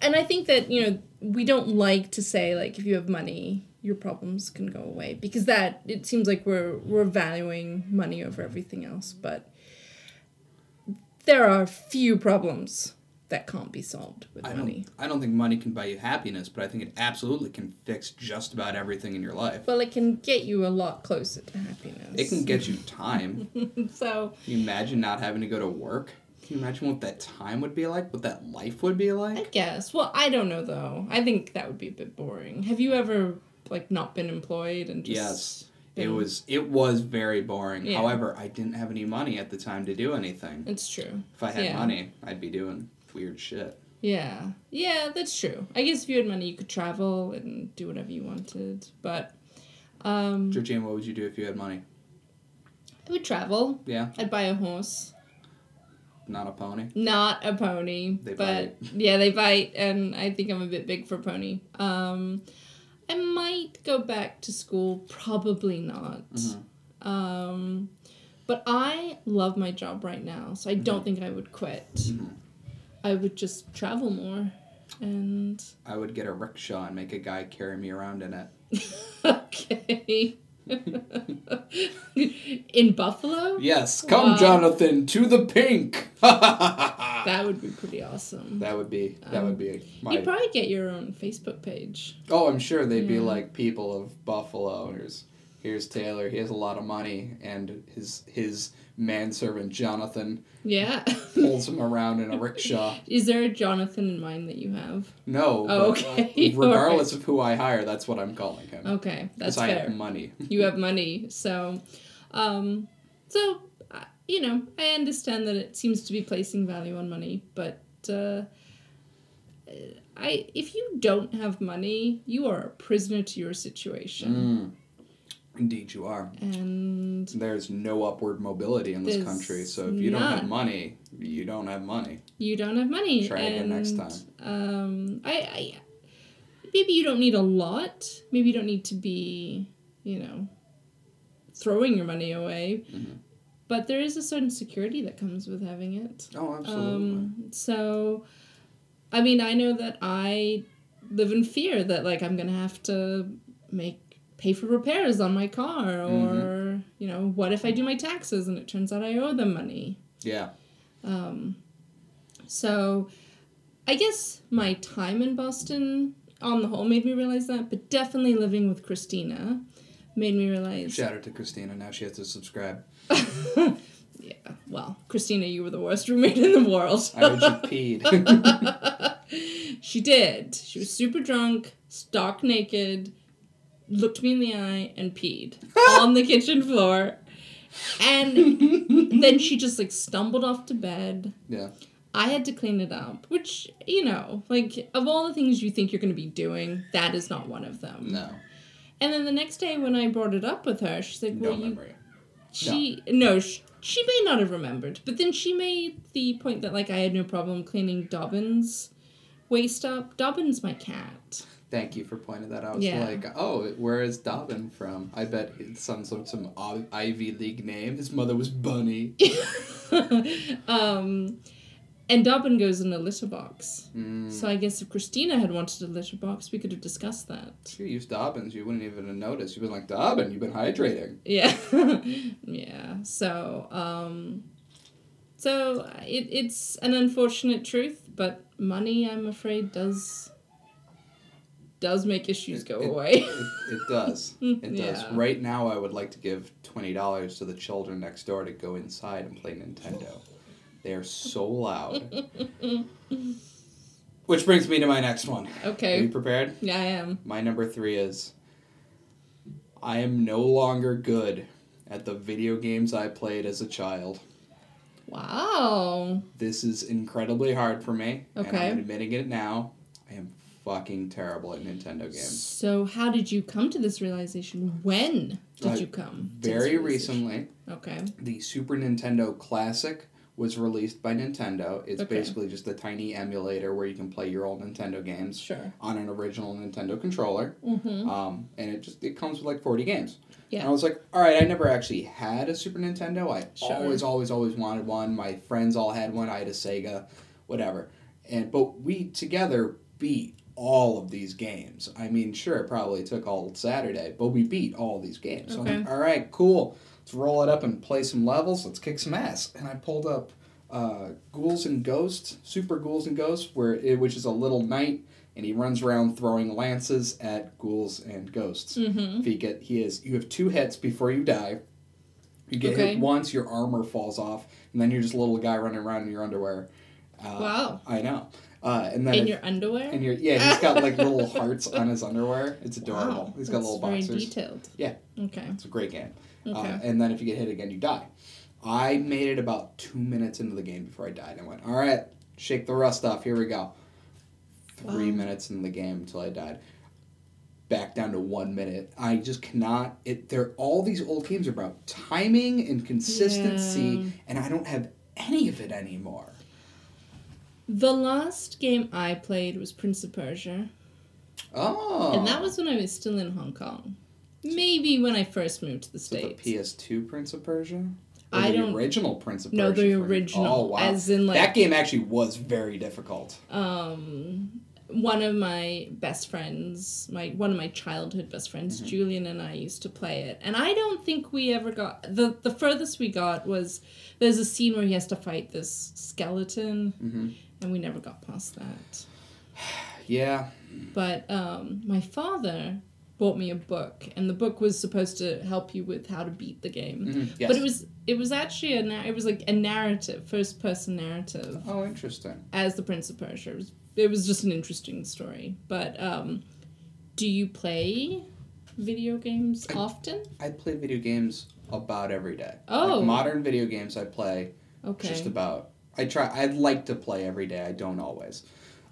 and I think that, you know, we don't like to say, like, if you have money, your problems can go away because that, it seems like we're, we're valuing money over everything else. But there are few problems that can't be solved with I money. don't, I don't think money can buy you happiness, but I think it absolutely can fix just about everything in your life. Well, it can get you a lot closer to happiness. It can get you time. so Can you imagine not having to go to work? Can you imagine what that time would be like? What that life would be like? I guess. Well, I don't know though. I think that would be a bit boring. Have you ever like not been employed and just Yes. It was it was very boring. Yeah. However, I didn't have any money at the time to do anything. It's true. If I had Yeah. money, I'd be doing weird shit. Yeah. Yeah, that's true. I guess if you had money, you could travel and do whatever you wanted. But um, Georgine, what would you do if you had money? I would travel. Yeah, I'd buy a horse. not a pony. Not a pony. They but yeah, they bite, and I think I'm a bit big for a pony. Um, I might go back to school. Probably not. Mm-hmm. Um, but I love my job right now, so I Mm-hmm. don't think I would quit. I would just travel more, and I would get a rickshaw and make a guy carry me around in it. okay. In Buffalo, Yes, come Wow. Jonathan to the pink. that would be pretty awesome. That would be that would be um, my. You'd probably get your own Facebook page. oh, I'm sure they'd be like people of Buffalo. Here's here's Taylor. He has a lot of money, and his his manservant Jonathan Yeah. pulls him around in a rickshaw. Is there a Jonathan in mind that you have? No. Oh, but, uh, okay. regardless of who I hire, that's what I'm calling him. Okay, that's Because I have money. you have money, so, um, so uh, you know, I understand that it seems to be placing value on money, but uh, I if you don't have money, you are a prisoner to your situation, Mm. Indeed, you are. and There's no upward mobility in this country, so if you don't have money, you don't have money. you don't have money. Try and, again next time. Um, I, I maybe you don't need a lot. Maybe you don't need to be, you know, throwing your money away. Mm-hmm. But there is a certain security that comes with having it. Oh, absolutely. Um, so, I mean, I know that I live in fear that like I'm gonna have to make pay for repairs on my car, or Mm-hmm. you know, what if I do my taxes and it turns out I owe them money. yeah. Um, so, I guess my time in Boston, on the whole, made me realize that. But definitely living with Christina made me realize. Shout out to Christina. Now she has to subscribe. Yeah, well, Christina, you were the worst roommate in the world. I heard you peed. she did. She was super drunk, stark naked, looked me in the eye, and peed on the kitchen floor. And then she just like stumbled off to bed. yeah. I had to clean it up, which, you know, like of all the things you think you're going to be doing, that is not one of them. No. And then the next day when I brought it up with her, she's like, No well, you. memory. She. No, sh- she may not have remembered, but then she made the point that, like, I had no problem cleaning Dobbin's waste up. Dobbin's my cat. Thank you for pointing that out. I was Yeah. like, oh, where is Dobbin from? I bet it's some some, some Ivy League name. His mother was Bunny. um, and Dobbin goes in a litter box. Mm. So I guess if Christina had wanted a litter box, we could have discussed that. If you used Dobbins, you wouldn't even have noticed. You'd been like, Dobbin, you've been hydrating. Yeah, yeah. So, um, so it, it's an unfortunate truth, but money, I'm afraid, does does make issues It- go it- away. It, it does. It does. Right now, I would like to give twenty dollars to the children next door to go inside and play Nintendo. They are so loud. Which brings me to my next one. Okay. Are you prepared? Yeah, I am. My number three is I am no longer good at the video games I played as a child. Wow. This is incredibly hard for me. And I'm admitting it now. I am fucking terrible at Nintendo games. So, how did you come to this realization? When did Uh, you come? Very recently, Okay. the Super Nintendo Classic was released by Nintendo. It's Okay. basically just a tiny emulator where you can play your old Nintendo games Sure. on an original Nintendo controller. Mm-hmm. Um, and it just it comes with like 40 games. Yeah. And I was like, all right, I never actually had a Super Nintendo. I Sure. always, always, always wanted one. My friends all had one. I had a Sega, whatever. And but we together beat all of these games. I mean, sure, it probably took all Saturday, but we beat all these games. So I'm like, all right, cool. Let's roll it up and play some levels. Let's kick some ass. And I pulled up uh, Ghouls and Ghosts, Super Ghouls and Ghosts, where it, which is a little knight and he runs around throwing lances at ghouls and ghosts. Mm-hmm. If you get he is you have two hits before you die. You get Okay. hit once, your armor falls off, and then you're just a little guy running around in your underwear. Uh, Wow. I know. Uh, and then In if- your underwear? and your yeah, he's got like little hearts on his underwear. It's adorable. Wow, he's got little very detailed. Yeah. Okay. It's a great game. Uh, Okay. and then if you get hit again, you die. I made it about two minutes into the game before I died. I went, all right, shake the rust off. Here we go. Three Wow. minutes in the game until I died. Back down to one minute. I just cannot. It. They're all these old games are about timing and consistency, Yeah. and I don't have any of it anymore. The last game I played was Prince of Persia, Oh, and that was when I was still in Hong Kong. Maybe when I first moved to the States. the PS2 Prince of Persia. Or I the don't- original Prince of Persia. No, the original, Oh wow! as in, like- that game actually was very difficult. um one of my best friends my one of my childhood best friends Mm-hmm. julian and i used to play it and i don't think we ever got the the furthest we got was there's a scene where he has to fight this skeleton Mm-hmm. And we never got past that Yeah, but um my father bought me a book and the book was supposed to help you with how to beat the game Mhm, yes. but it was it was actually a na- it was like a narrative first person narrative Oh, interesting. as the Prince of Persia. It was, it was just an interesting story. But um, do you play video games often? I play video games about every day. Oh. Like modern video games I play Okay. just about. I try. I'd like to play every day. I don't always.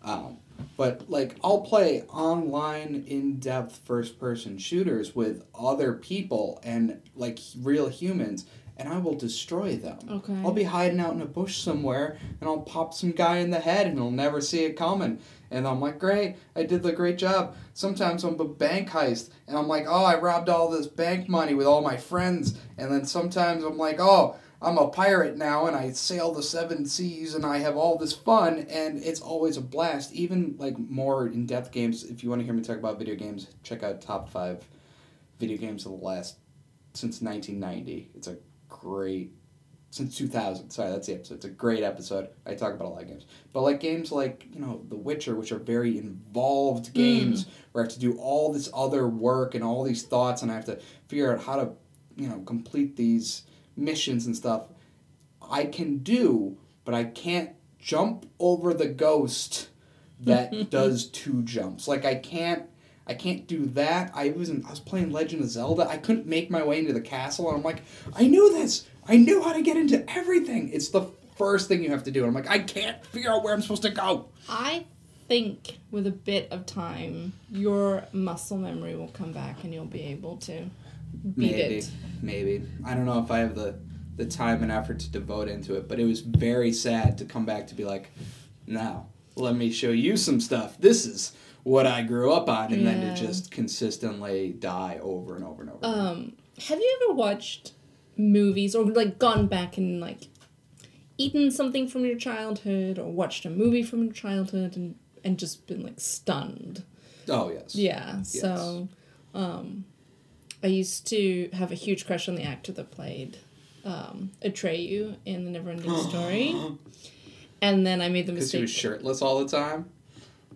Um, but like I'll play online in-depth first-person shooters with other people and like real humans, and I will destroy them. Okay. I'll be hiding out in a bush somewhere, and I'll pop some guy in the head, and he'll never see it coming. And I'm like, great, I did the great job. Sometimes I'm a bank heist, and I'm like, oh, I robbed all this bank money with all my friends. And then sometimes I'm like, oh, I'm a pirate now, and I sail the seven seas, and I have all this fun, and it's always a blast. Even like more in depth games, if you want to hear me talk about video games, check out top five video games of the last since 1990. It's a great since 2000. Sorry, that's the episode. It's a great episode. I talk about a lot of games, but like games like you know The Witcher, which are very involved mm. games where I have to do all this other work and all these thoughts, and I have to figure out how to you know complete these missions and stuff. I can do, but I can't jump over the ghost that does two jumps. Like I can't I can't do that. I was in, I was playing Legend of Zelda. I couldn't make my way into the castle and I'm like, I knew this. I knew how to get into everything. It's the first thing you have to do. And I'm like, I can't figure out where I'm supposed to go. I think with a bit of time, your muscle memory will come back and you'll be able to beat maybe. it. Maybe. I don't know if I have the the time and effort to devote into it, but it was very sad to come back to be like, now, let me show you some stuff. This is what I grew up on and then Yeah. to just consistently die over and over and over. again. Um, have you ever watched movies or like gone back and like eaten something from your childhood or watched a movie from your childhood and and just been like stunned? oh yes. Yeah. So, um, I used to have a huge crush on the actor that played um, Atreyu in the Neverending Story, and then I made the Because he mistake. was shirtless all the time.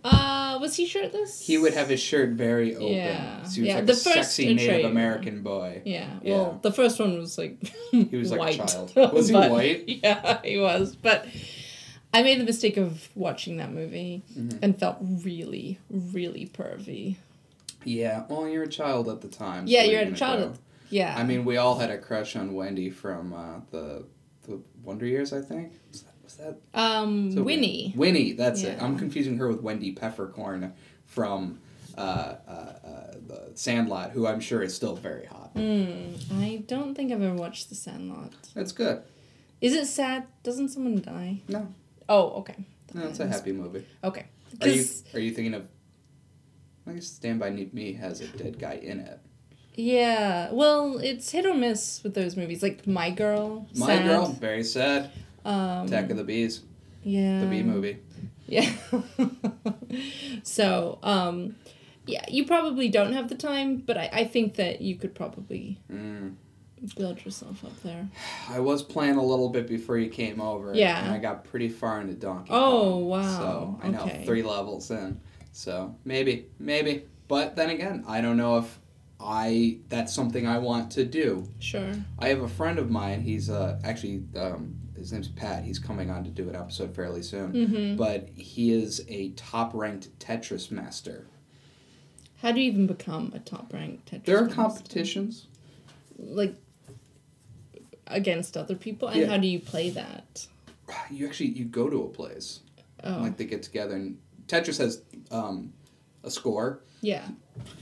Uh, was he shirtless? He would have his shirt very open. Yeah. So he was Yeah, like the a first sexy Native Atreyu. American boy. Yeah. Yeah. Well, the first one was like He was like a white. child. Was he But- white? Yeah, he was. But I made the mistake of watching that movie Mm-hmm. and felt really, really pervy. Yeah. Well, you're a child at the time. Yeah, so you're at are a child. do? Yeah. I mean, we all had a crush on Wendy from uh, the the Wonder Years, I think. Was that? Was that um, so Winnie. Winnie, that's it. I'm confusing her with Wendy Peppercorn from uh, uh, uh, the Sandlot, who I'm sure is still very hot. Mm, I don't think I've ever watched The Sandlot. That's good. Is it sad? Doesn't someone die? No, Oh, okay. no, it's a happy movie. Okay. Are you are you thinking of? I guess Stand by Me has a dead guy in it. Yeah. Well, it's hit or miss with those movies. Like My Girl. My sad. Girl, very sad. Um, Attack of the Bees, yeah. the Bee movie. Yeah. so, um, yeah, you probably don't have the time, but I, I think that you could probably Mm. build yourself up there. I was playing a little bit before you came over. Yeah. And I got pretty far into Donkey Kong. Oh, wow. So I know Okay. three levels in. So maybe, maybe. But then again, I don't know if I that's something I want to do. Sure. I have a friend of mine. He's uh, actually um, his name's Pat. He's coming on to do an episode fairly soon. Mm-hmm. But he is a top ranked Tetris master. How do you even become a top ranked Tetris? There are master? competitions. like against other people, and Yeah. how do you play that? You actually you go to a place Oh, like they get together and Tetris has um, a score. yeah.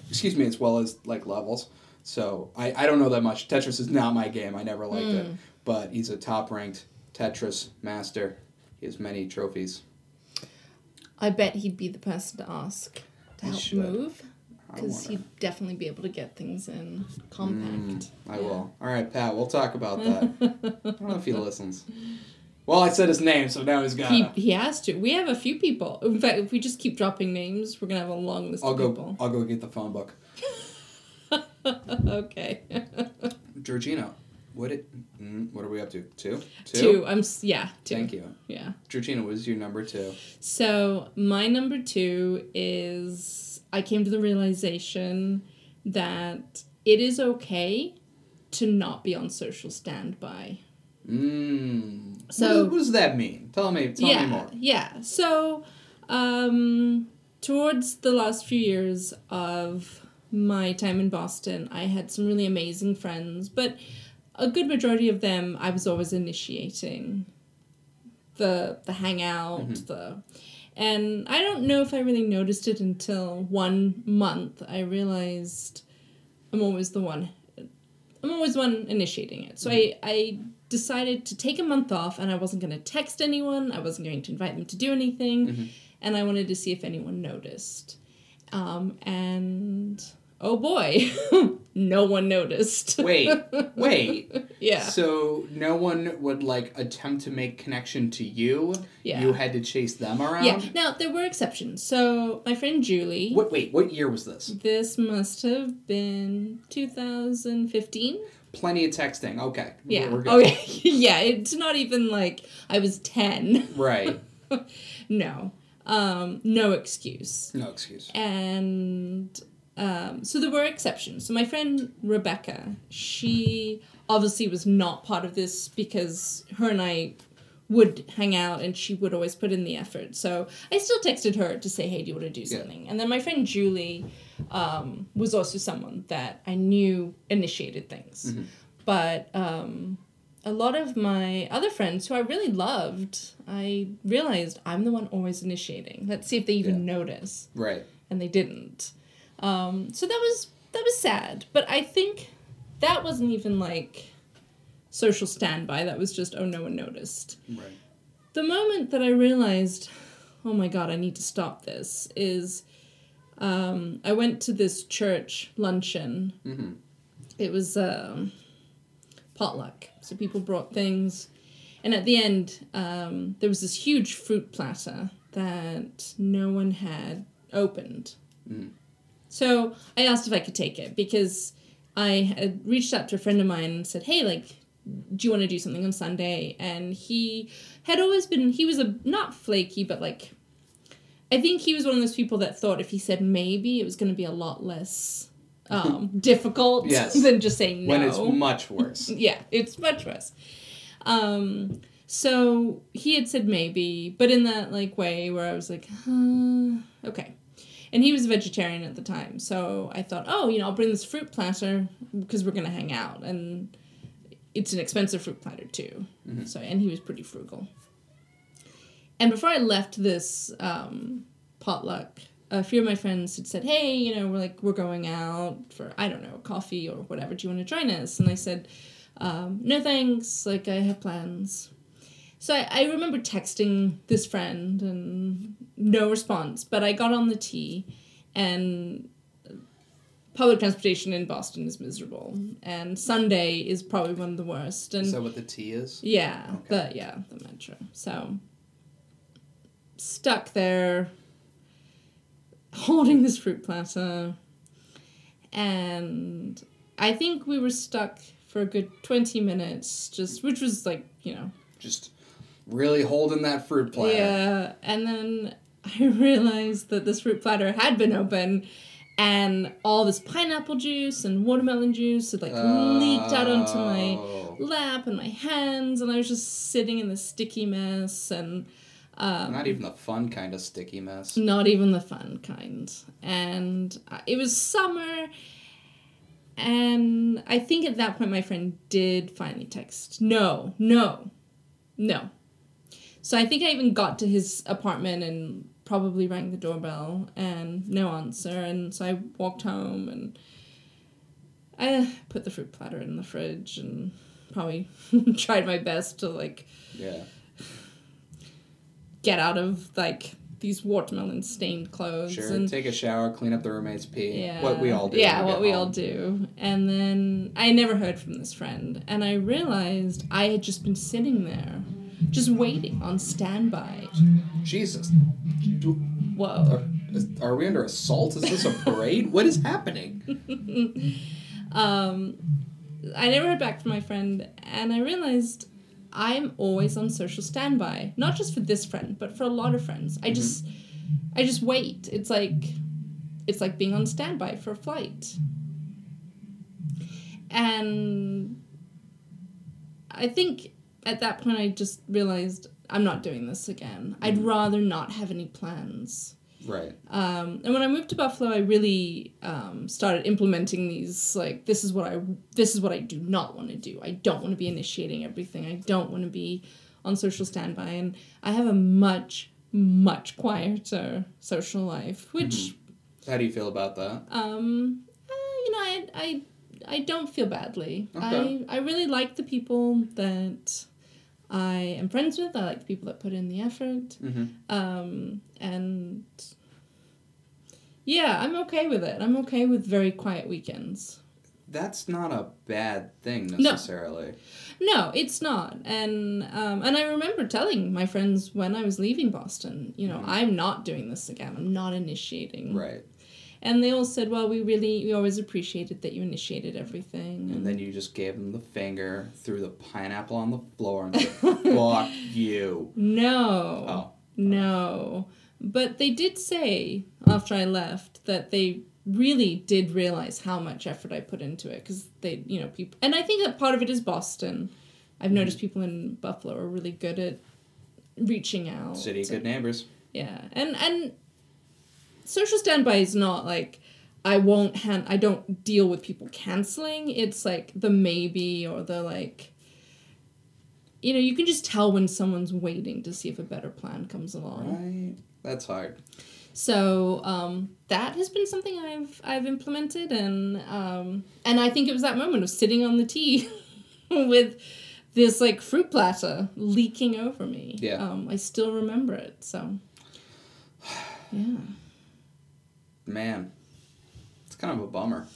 excuse me, as well as like levels. So I, I don't know that much. Tetris is not my game. I never liked it. But he's a top ranked Tetris master. He has many trophies. I bet he'd be the person to ask to He help should. move because he'd definitely be able to get things in compact. I will. All right, Pat. We'll talk about that. I don't know if he listens. Well, I said his name, so now he's got. He, he has to. We have a few people. In fact, if we just keep dropping names, we're gonna have a long list I'll of go. people. I'll go get the phone book. okay. Georgina, what it? Mm, what are we up to? Two. two. I'm yeah. Two. Thank you, Yeah. Georgina. What is your number two? So my number two is I came to the realization that it is okay to not be on social standby. Mmm. So- what, what does that mean? Tell me. Tell yeah, me more. yeah. So, um, towards the last few years of my time in Boston, I had some really amazing friends, but a good majority of them I was always initiating the the hangout, mm-hmm. the and I don't know if I really noticed it until one month I realized I'm always the one I'm always the one initiating it. So I, mm-hmm. I decided to take a month off and I wasn't going to text anyone. I wasn't going to invite them to do anything. And I wanted to see if anyone noticed. Um, and oh boy, no one noticed. Wait, wait. yeah. So no one would like attempt to make connection to you. Yeah. You had to chase them around. Yeah. Now, there were exceptions. So my friend Julie, What? Wait. What year was this? this must have been 2015. Plenty of texting. Okay. Yeah. We're good. Oh, yeah. yeah. It's not even like I was 10. Right. no. Um, no excuse. No excuse. And um, so there were exceptions. So my friend Rebecca, she obviously was not part of this because her and I would hang out and she would always put in the effort. So I still texted her to say, hey, do you want to do Yeah. something? And then my friend Julie um, was also someone that I knew initiated things. But um, a lot of my other friends who I really loved, I realized I'm the one always initiating. Let's see if they even notice Right. and they didn't. Um, so that was that was sad. But I think that wasn't even like social standby. That was just oh no one noticed. Right. The moment that I realized, oh my god, I need to stop this is um, I went to this church luncheon. Mhm. It was um, potluck, so people brought things, and at the end um, there was this huge fruit platter that no one had opened. So I asked if I could take it because I had reached out to a friend of mine and said, "Hey, like, do you want to do something on Sunday?" And he had always been he was a not flaky, but like I think he was one of those people that thought if he said maybe, it was going to be a lot less um, difficult Yes. than just saying no When it's much worse. yeah, it's much worse. Um, so he had said maybe, but in that like way where I was like, uh, okay. And he was a vegetarian at the time, so I thought, oh, you know, I'll bring this fruit platter because we're gonna hang out, and it's an expensive fruit platter too. So, and he was pretty frugal. And before I left this um, potluck, a few of my friends had said, "Hey, you know, we're like we're going out for I don't know coffee or whatever. Do you want to join us?" And I said, um, "No, thanks. Like I have plans." So I, I remember texting this friend and no response. But I got on the T, and public transportation in Boston is miserable, and Sunday is probably one of the worst. And Is that what the T is? yeah, Okay. the yeah, the metro. So stuck there holding this fruit platter and I think we were stuck for a good 20 minutes, just which was like, you know, Just really holding that fruit platter. yeah. And then I realized that this fruit platter had been open and all this pineapple juice and watermelon juice had like leaked out onto my Oh. lap and my hands and I was just sitting in this sticky mess and um, Not even the fun kind of sticky mess. not even the fun kind. And uh, it was summer, and I think at that point my friend did finally text, no, no, no. So I think I even got to his apartment and probably rang the doorbell and no answer. And so I walked home and I put the fruit platter in the fridge and probably tried my best to like Yeah. get out of like these watermelon stained clothes Sure. and Take a shower, clean up the roommate's pee. yeah What we all do. yeah what we all do and then i never heard from this friend and i realized i had just been sitting there just waiting on standby Jesus. Do- whoa Are, is- are we under assault? Is this a parade? what is happening? um i never heard back from my friend and i realized i'm always on social standby not just for this friend but for a lot of friends i just i just wait it's like it's like being on standby for a flight and i think at that point i just realized i'm not doing this again i'd rather not have any plans Right. um, and when I moved to Buffalo, I really um, started implementing these. Like, this is what I this is what I do not want to do. I don't want to be initiating everything. I don't want to be on social standby, and I have a much much quieter social life, which How do you feel about that? um, uh, you know, I I I don't feel badly. Okay. I I really like the people that I am friends with. I like the people that put in the effort. Mm-hmm. Um, and yeah, I'm okay with it. I'm okay with very quiet weekends. That's not a bad thing No. necessarily. No, it's not. And um, and I remember telling my friends when I was leaving Boston, you know, I'm not doing this again. I'm not initiating. Right. And they all said, well, we really, we always appreciated that you initiated everything. And then you just gave them the finger, threw the pineapple on the floor, and said, "Fuck you." no. Oh. No. But they did say after I left that they really did realize how much effort I put into it because they, you know, people. And I think that part of it is Boston. I've mm-hmm. noticed people in Buffalo are really good at reaching out. City good neighbors. Yeah. And and social standby is not like I won't hand I don't deal with people canceling. It's like the maybe or the like you know, you can just tell when someone's waiting to see if a better plan comes along. Right. That's hard. So um, that has been something I've I've implemented, and um, and I think it was that moment of sitting on the T with this like fruit platter leaking over me. Yeah. Um, I still remember it. So yeah, Man, it's kind of a bummer.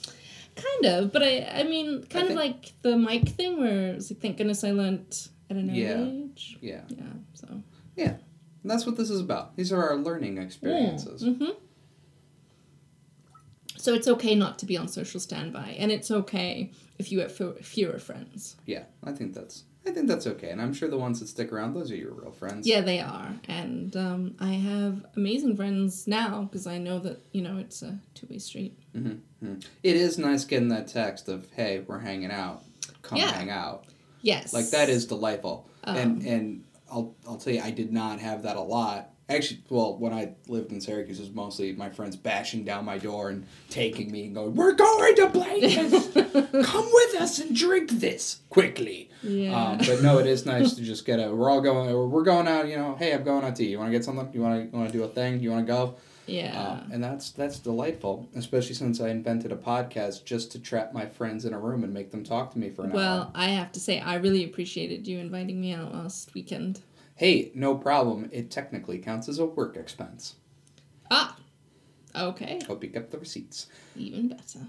kind of. But I I mean, kind of think- like the mic thing where it's like, thank goodness I learned at an early Yeah. age. Yeah. Yeah. So. Yeah. And that's what this is about. These are our learning experiences. hmm So it's okay not to be on social standby, and it's okay if you have fewer friends. Yeah, I think that's I think that's okay. And I'm sure the ones that stick around, those are your real friends. Yeah, they are, and um, I have amazing friends now because I know that you know it's a two way street. It is nice getting that text of, "Hey, we're hanging out. Come Yeah. hang out." Yes, Like that is delightful. Um, and and I'll I'll tell you, I did not have that a lot. Actually, well, when I lived in Syracuse, it was mostly my friends bashing down my door and taking me and going, "We're going to play this. Come with us and drink this quickly." Yeah. Um, but no, it is nice to just get a. We're all going. We're going out. You know, hey, I'm going out to eat. You want to get something? You want to want to do a thing? You want to go? yeah. Uh, and that's that's delightful, especially since I invented a podcast just to trap my friends in a room and make them talk to me for an hour. well, I have to say, I really appreciated you inviting me out last weekend. Hey, no problem. It technically counts as a work expense. Ah, okay, Hope you kept the receipts. even better.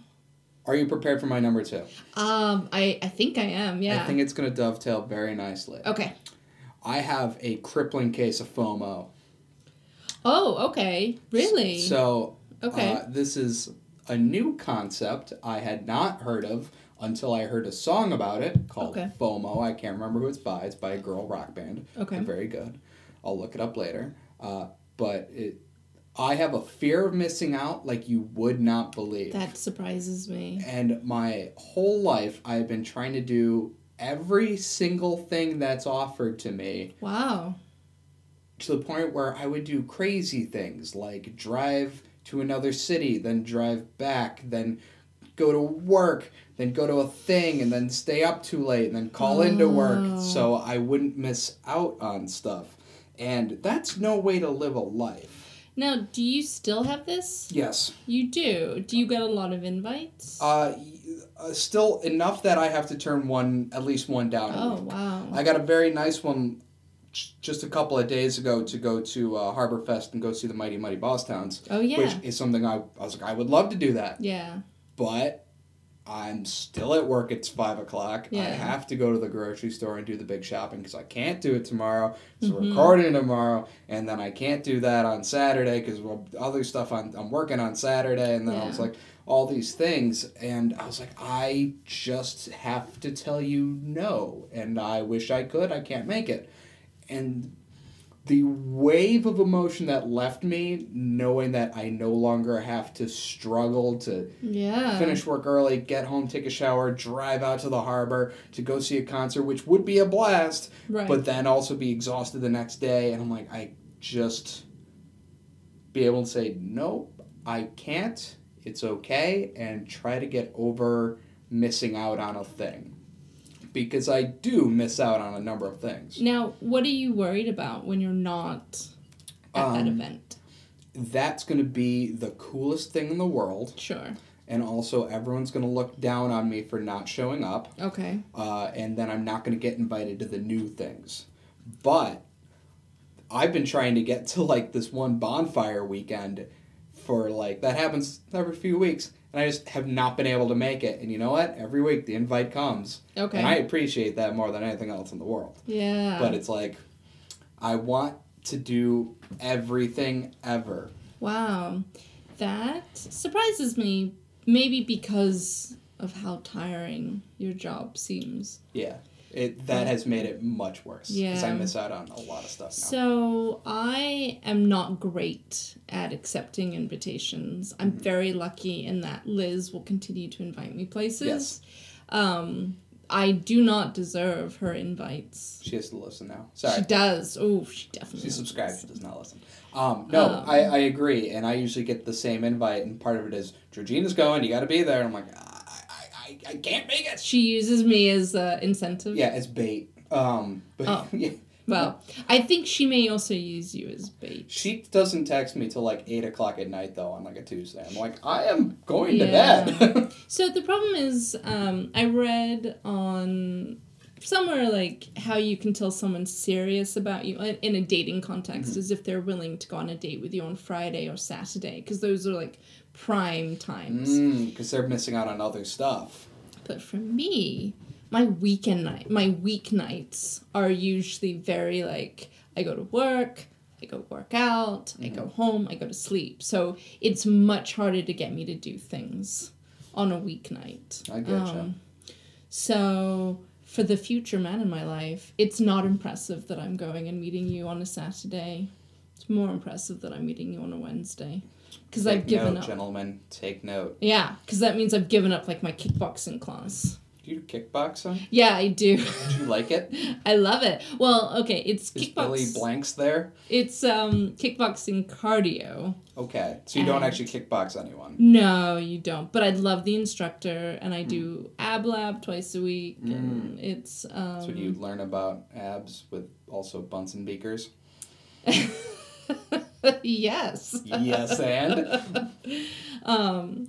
Are you prepared for my number two? Um, I I think I am. Yeah. I think it's going to dovetail very nicely. okay. I have a crippling case of FOMO. Oh, okay. Really? So, Okay. uh, this is a new concept I had not heard of until I heard a song about it called Okay. FOMO. I can't remember who it's by. It's by a girl rock band. Okay. They're very good. I'll look it up later. Uh, but it, I have a fear of missing out like you would not believe. That surprises me. And my whole life, I've been trying to do every single thing that's offered to me Wow. to the point where I would do crazy things like drive to another city, then drive back, then go to work, then go to a thing, and then stay up too late, and then call into work Oh. so I wouldn't miss out on stuff. And that's no way to live a life. Now, do you still have this? Yes. You do. Do you get a lot of invites? Uh, uh, still enough that I have to turn one, at least one down. oh, wow. I got a very nice one just a couple of days ago to go to uh, Harbor Fest and go see the Mighty Mighty Bosstones, oh, yeah. which is something I, I was like, I would love to do that. yeah. But I'm still at work. It's 5 o'clock. I have to go to the grocery store and do the big shopping because I can't do it tomorrow. It's Mhm. recording tomorrow. And then I can't do that on Saturday because other stuff I'm, I'm working on Saturday. And then I was like, all these things. And I was like, I just have to tell you no. And I wish I could. I can't make it. And the wave of emotion that left me, knowing that I no longer have to struggle to Yeah. finish work early, get home, take a shower, drive out to the harbor to go see a concert, which would be a blast, Right. but then also be exhausted the next day. And I'm like, I just be able to say, nope, I can't. It's okay, and try to get over missing out on a thing. Because I do miss out on a number of things. now, what are you worried about when you're not at that Um, event? That's going to be the coolest thing in the world. Sure. And also, everyone's going to look down on me for not showing up. Okay. uh, and then I'm not going to get invited to the new things. But I've been trying to get to like this one bonfire weekend for like that happens every few weeks, and I just have not been able to make it. And you know what? Every week the invite comes, Okay. and I appreciate that more than anything else in the world. yeah. But it's like I want to do everything ever. Wow. That surprises me. Maybe because of how tiring your job seems. Yeah. It that has made it much worse because I miss out on a lot of stuff now. So I am not great at accepting invitations. I'm Mm-hmm. very lucky in that Liz will continue to invite me places. Yes. Um, I do not deserve her invites. She has to listen now. Sorry. She does. Oh, she definitely. She subscribes. She does not listen. Um, no, Um, I, I agree, and I usually get the same invite, and part of it is Georgina's going. You got to be there. And I'm like, I, I, can't make it. She uses me as uh, incentive. Yeah, as bait. Um, but Oh. yeah, Well, I think she may also use you as bait. she doesn't text me till like eight o'clock at night though on like a Tuesday. I'm like, I am going Yeah. to bed. So the problem is, um, I read on somewhere like how you can tell someone's serious about you in in a dating context Mm-hmm. is if they're willing to go on a date with you on Friday or Saturday because those are like prime times. Because they're missing out on other stuff. But for me, my weekend night, my weeknights are usually very like I go to work, I go work out, I Mm-hmm. go home, I go to sleep. So it's much harder to get me to do things on a weeknight. I getcha. Um, so for the future man in my life, it's not impressive that I'm going and meeting you on a Saturday. It's more impressive that I'm meeting you on a Wednesday. Because I've given note, up. gentlemen. Take note. Yeah, because that means I've given up like my kickboxing class. Do you do kickboxing? Yeah, I do. Do you like it? I love it. Well, okay, it's Is Billy. Blanks there? It's um kickboxing cardio. Okay, so you don't actually kickbox anyone. No, you don't. But I love the instructor, and I Hmm. do ab lab twice a week, and it's um. When you learn about abs with also Bunsen beakers. yes. Yes, and Um,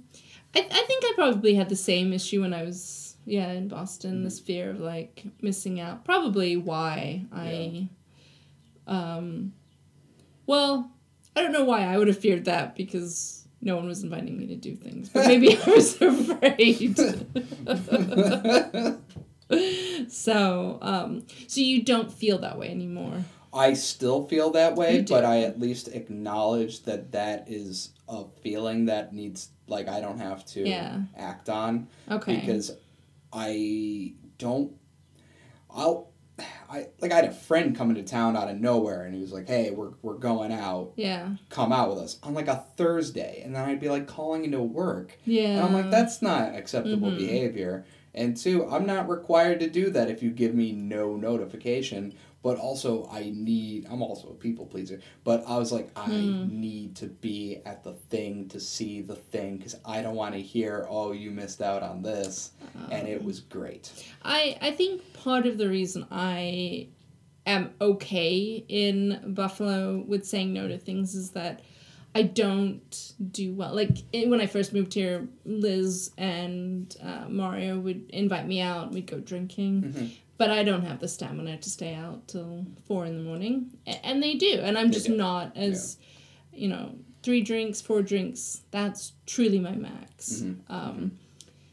I I think I probably had the same issue when I was yeah in Boston. This fear of like missing out. Probably why I. Um. Well, I don't know why I would have feared that because no one was inviting me to do things, but maybe I was afraid. so, um, so you don't feel that way anymore. I still feel that way, but I at least acknowledge that that is a feeling that needs like I don't have to Yeah. act on Okay. because I don't. I'll. I like I had a friend coming to town out of nowhere, and he was like, "Hey, we're we're going out. Yeah. Come out with us on like a Thursday." And then I'd be like calling into work, Yeah. and I'm like, "That's not acceptable Mhm. behavior." And two, I'm not required to do that if you give me no notification. But also, I need. I'm also a people pleaser. But I was like, I Mm. need to be at the thing to see the thing because I don't want to hear, "Oh, you missed out on this," and it was great. I I think part of the reason I am okay in Buffalo with saying no to things is that I don't do well. Like eh, when I first moved here, Liz and uh, Mario would invite me out. We'd go drinking, Mhm. But I don't have the stamina to stay out till four in the morning, and they do, and I'm just not as, you know, three drinks, four drinks. That's truly my max. Mhm. Um,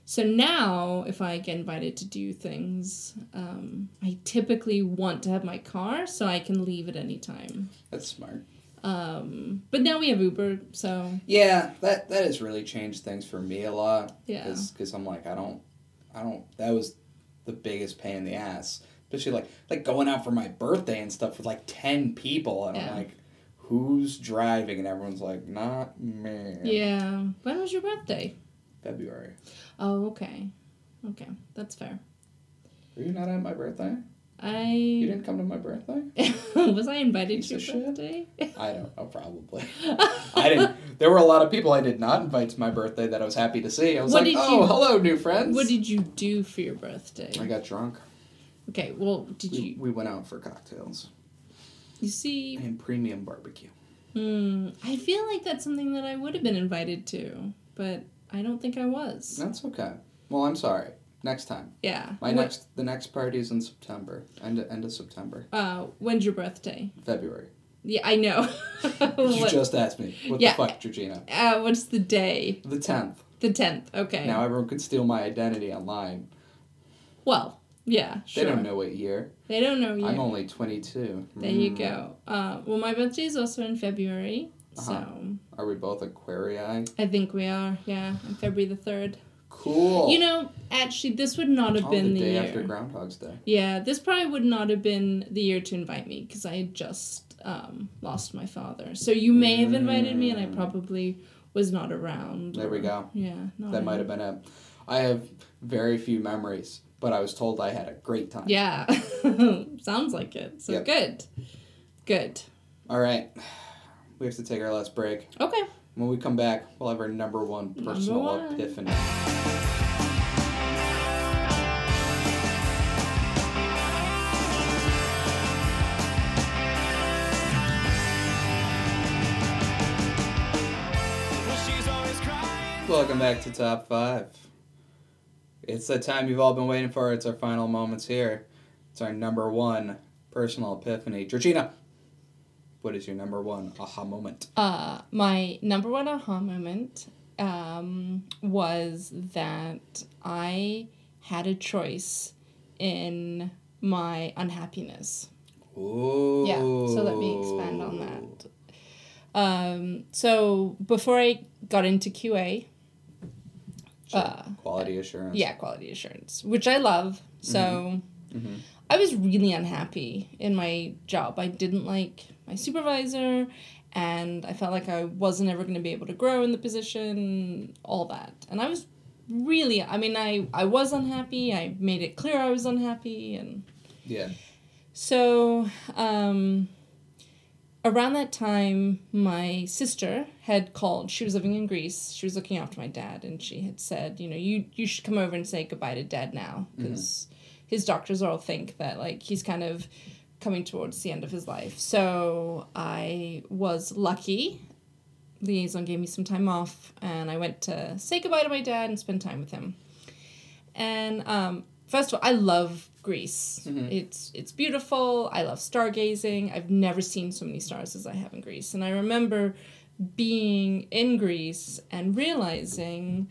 so now, if I get invited to do things, um, I typically want to have my car so I can leave at any time. That's smart. Um, but now we have Uber, so Yeah, that that has really changed things for me a lot. Yeah. Because I'm like I don't, I don't. That was the biggest pain in the ass. Especially like like going out for my birthday and stuff with like ten people, and Yeah. I'm like, who's driving? And everyone's like, not me. yeah. When was your birthday? February. Oh, okay, okay, that's fair. Were you not at my birthday? You I didn't come to my birthday? was I invited Piece to your birthday? I don't know, probably. I didn't. There were a lot of people I did not invite to my birthday that I was happy to see. I was What like, oh, you- hello, new friends. what did you do for your birthday? I got drunk. Okay, well, did We, you we went out for cocktails you see? and premium barbecue. Hmm, I feel like that's something that I would have been invited to, but I don't think I was. That's okay. Well, I'm sorry. Next time. Yeah. My What- next, the next party is in September. End of, end of September, Uh, when's your birthday? February. Yeah, I know. You just asked me. What Yeah. the fuck, Georgina? uh, what's the day? The tenth. The tenth. Okay. Now everyone could steal my identity online. Well, yeah, sure. They don't know what year. They don't know you. I'm only 22. there you Mm. go. Uh, well, my birthday is also in February, Uh-huh. so Are we both Aquarii? I think we are. Yeah, on February the third. Cool. You know, actually, this would not have oh, been the the, day year. after Groundhog's Day. Yeah, this probably would not have been the year to invite me because I had just um, lost my father. So you may have invited me, and I Mm. probably was not around. There we go. Yeah, not That might have been it. I have very few memories, but I was told I had a great time. Yeah, sounds like it. So Yep. good, good. All right. We have to take our last break. Okay. When we come back, we'll have our number one Number personal one. epiphany. Welcome back to Top 5. It's the time you've all been waiting for. It's our final moments here. It's our number one personal epiphany. Georgina, what is your number one aha moment? Uh, my number one aha moment um, was that I had a choice in my unhappiness. Ooh. Yeah, so let me expand on that. Um, so before I got into QA, Sure. uh, Quality assurance. yeah, quality assurance, which I love. So Mhm. I was really unhappy in my job. I didn't like my supervisor, and I felt like I wasn't ever going to be able to grow in the position, all that. And I was really, I mean, I, I was unhappy. I made it clear I was unhappy, and Yeah. so, um, around that time, my sister had called. She was living in Greece. She was looking after my dad, and she had said, you know, you you should come over and say goodbye to dad now, because his doctors all think that like he's kind of coming towards the end of his life. So I was lucky. Liaison gave me some time off, and I went to say goodbye to my dad and spend time with him. And um, first of all, I love Greece. Mm-hmm. It's it's beautiful. I love stargazing. I've never seen so many stars as I have in Greece. And I remember being in Greece and realizing,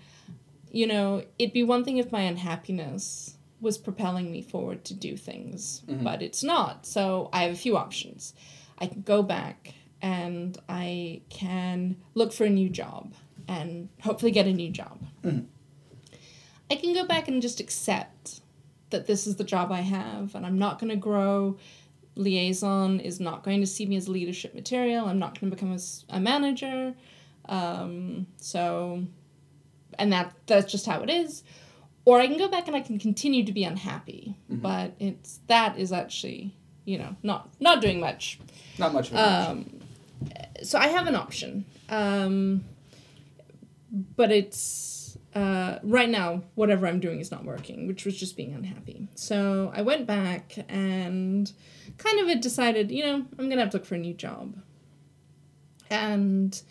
you know, it'd be one thing if my unhappiness was propelling me forward to do things, mm-hmm. but it's not. So I have a few options. I can go back and I can look for a new job and hopefully get a new job. I I can go back and just accept that this is the job I have and I'm not going to grow. Liaison is not going to see me as leadership material. I'm not going to become a, a manager. Um, so, and that that's just how it is. Or I can go back and I can continue to be unhappy. But it's that is actually, you know, not not doing much Not much of um, so I have an option, um, but it's uh, right now whatever I'm doing is not working, which was just being unhappy. So I went back and kind of decided, you know, I'm gonna have to look for a new job, and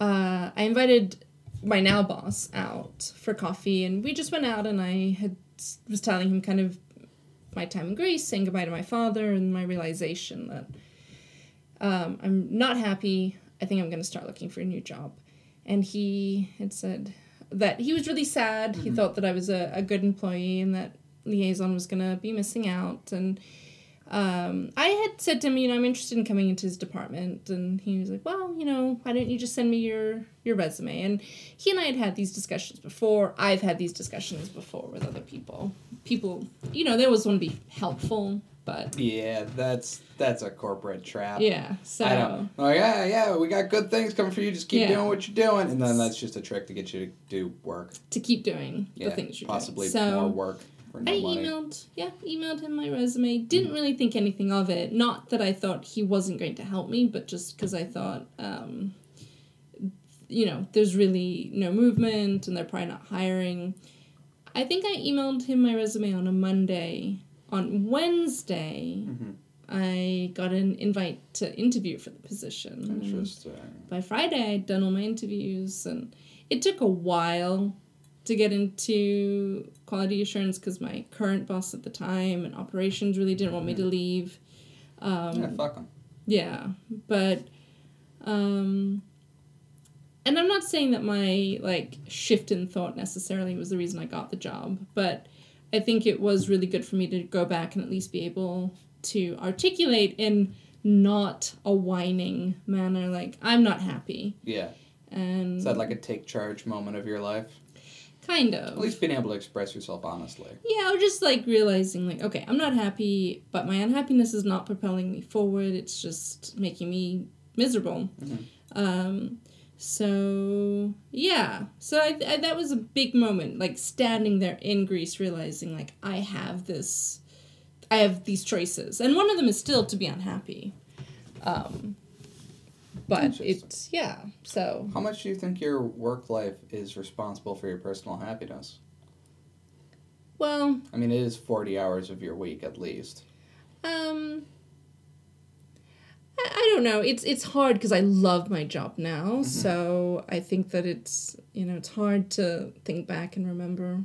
uh, I invited my now boss out for coffee, and we just went out, and I had was telling him kind of my time in Greece, saying goodbye to my father, and my realization that um, I'm not happy. I think I'm to start looking for a new job. And he had said that he was really sad. He thought that I was a, a good employee and that liaison was going to be missing out. And um, I had said to him, you know, I'm interested in coming into his department. And he was like, well, you know, why don't you just send me your, your resume? And he and I had had these discussions before. I've had these discussions before with other people. People, you know, they always want to be helpful, but yeah, that's that's a corporate trap. yeah. So I know. Like, yeah, yeah, we got good things coming for you. Just keep Yeah. doing what you're doing, and then that's just a trick to get you to do work. to keep doing Yeah, the things you're possibly doing. So more work no I money. emailed, yeah, emailed him my resume. Didn't really think anything of it. Not that I thought he wasn't going to help me, but just because I thought, um, you know, there's really no movement and they're probably not hiring. I think I emailed him my resume on a Monday. On Wednesday, Mm-hmm. I got an invite to interview for the position. And Interesting. by Friday, I'd done all my interviews, and it took a while to get into quality assurance because my current boss at the time and operations really didn't want me to leave. Um, yeah, fuck them. yeah, but um and I'm not saying that my like shift in thought necessarily was the reason I got the job, but I think it was really good for me to go back and at least be able to articulate in not a whining manner like I'm not happy Yeah. and Is that like a take charge moment of your life? kind of. At least being able to express yourself honestly. Yeah, or just like realizing, like, okay, I'm not happy, but my unhappiness is not propelling me forward. It's just making me miserable. Um, so yeah, so I, I, that was a big moment, like standing there in Greece, realizing like I have this, I have these choices, and one of them is still to be unhappy. Um, but it's yeah. So How much do you think your work life is responsible for your personal happiness? well, I mean, it is 40 hours of your week at least. Um, I, don't know. It's it's hard because I love my job now. So I think that it's you know it's hard to think back and remember.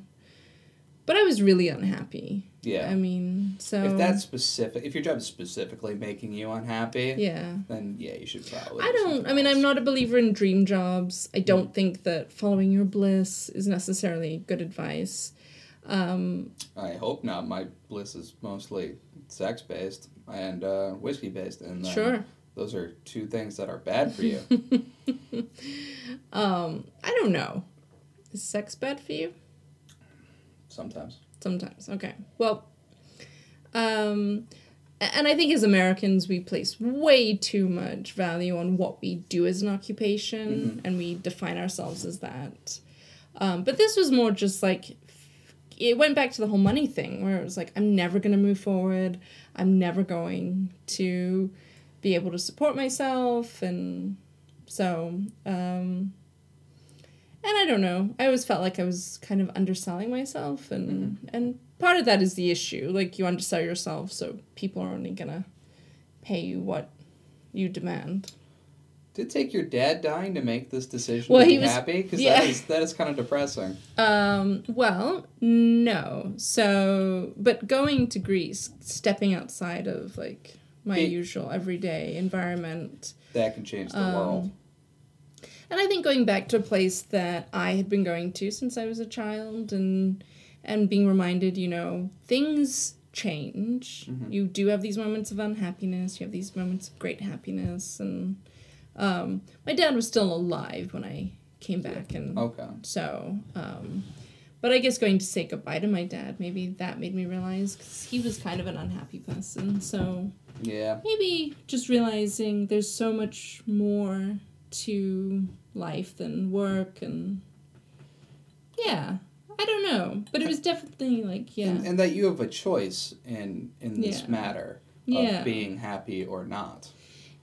But I was really unhappy. Yeah. I mean, so if that's specific, if your job is specifically making you unhappy, yeah. then yeah, you should probably. I do don't. I mean, I'm not a believer in dream jobs. I don't think that following your bliss is necessarily good advice. Um, I hope not. My bliss is mostly sex based and uh, whiskey based, and then Sure. those are two things that are bad for you. um, I don't know. Is sex bad for you? Sometimes. Sometimes. Okay. Well, um, and I think as Americans, we place way too much value on what we do as an occupation, and we define ourselves as that. Um, but this was more just like it went back to the whole money thing, where it was like, I'm never going to move forward. I'm never going to be able to support myself, and so. Um, and I don't know. I always felt like I was kind of underselling myself, and and part of that is the issue. Like you undersell yourself, so people are only gonna pay you what you demand. Did it take your dad dying to make this decision Well, to be he was- happy? Because yeah. that is that is kind of depressing. Um. Well, no. So, but going to Greece, stepping outside of like my Be- usual everyday environment, That can change the Um, world. and I think going back to a place that I had been going to since I was a child, and and being reminded, you know, things change. You do have these moments of unhappiness. You have these moments of great happiness, and um, my dad was still alive when I came back, and Okay. so um, but I guess going to say goodbye to my dad, maybe that made me realize because he was kind of an unhappy person. So Yeah. maybe just realizing there's so much more to life than work and yeah i don't know but it was definitely like yeah And, and that you have a choice in in this Yeah. matter Yeah. of being happy or not.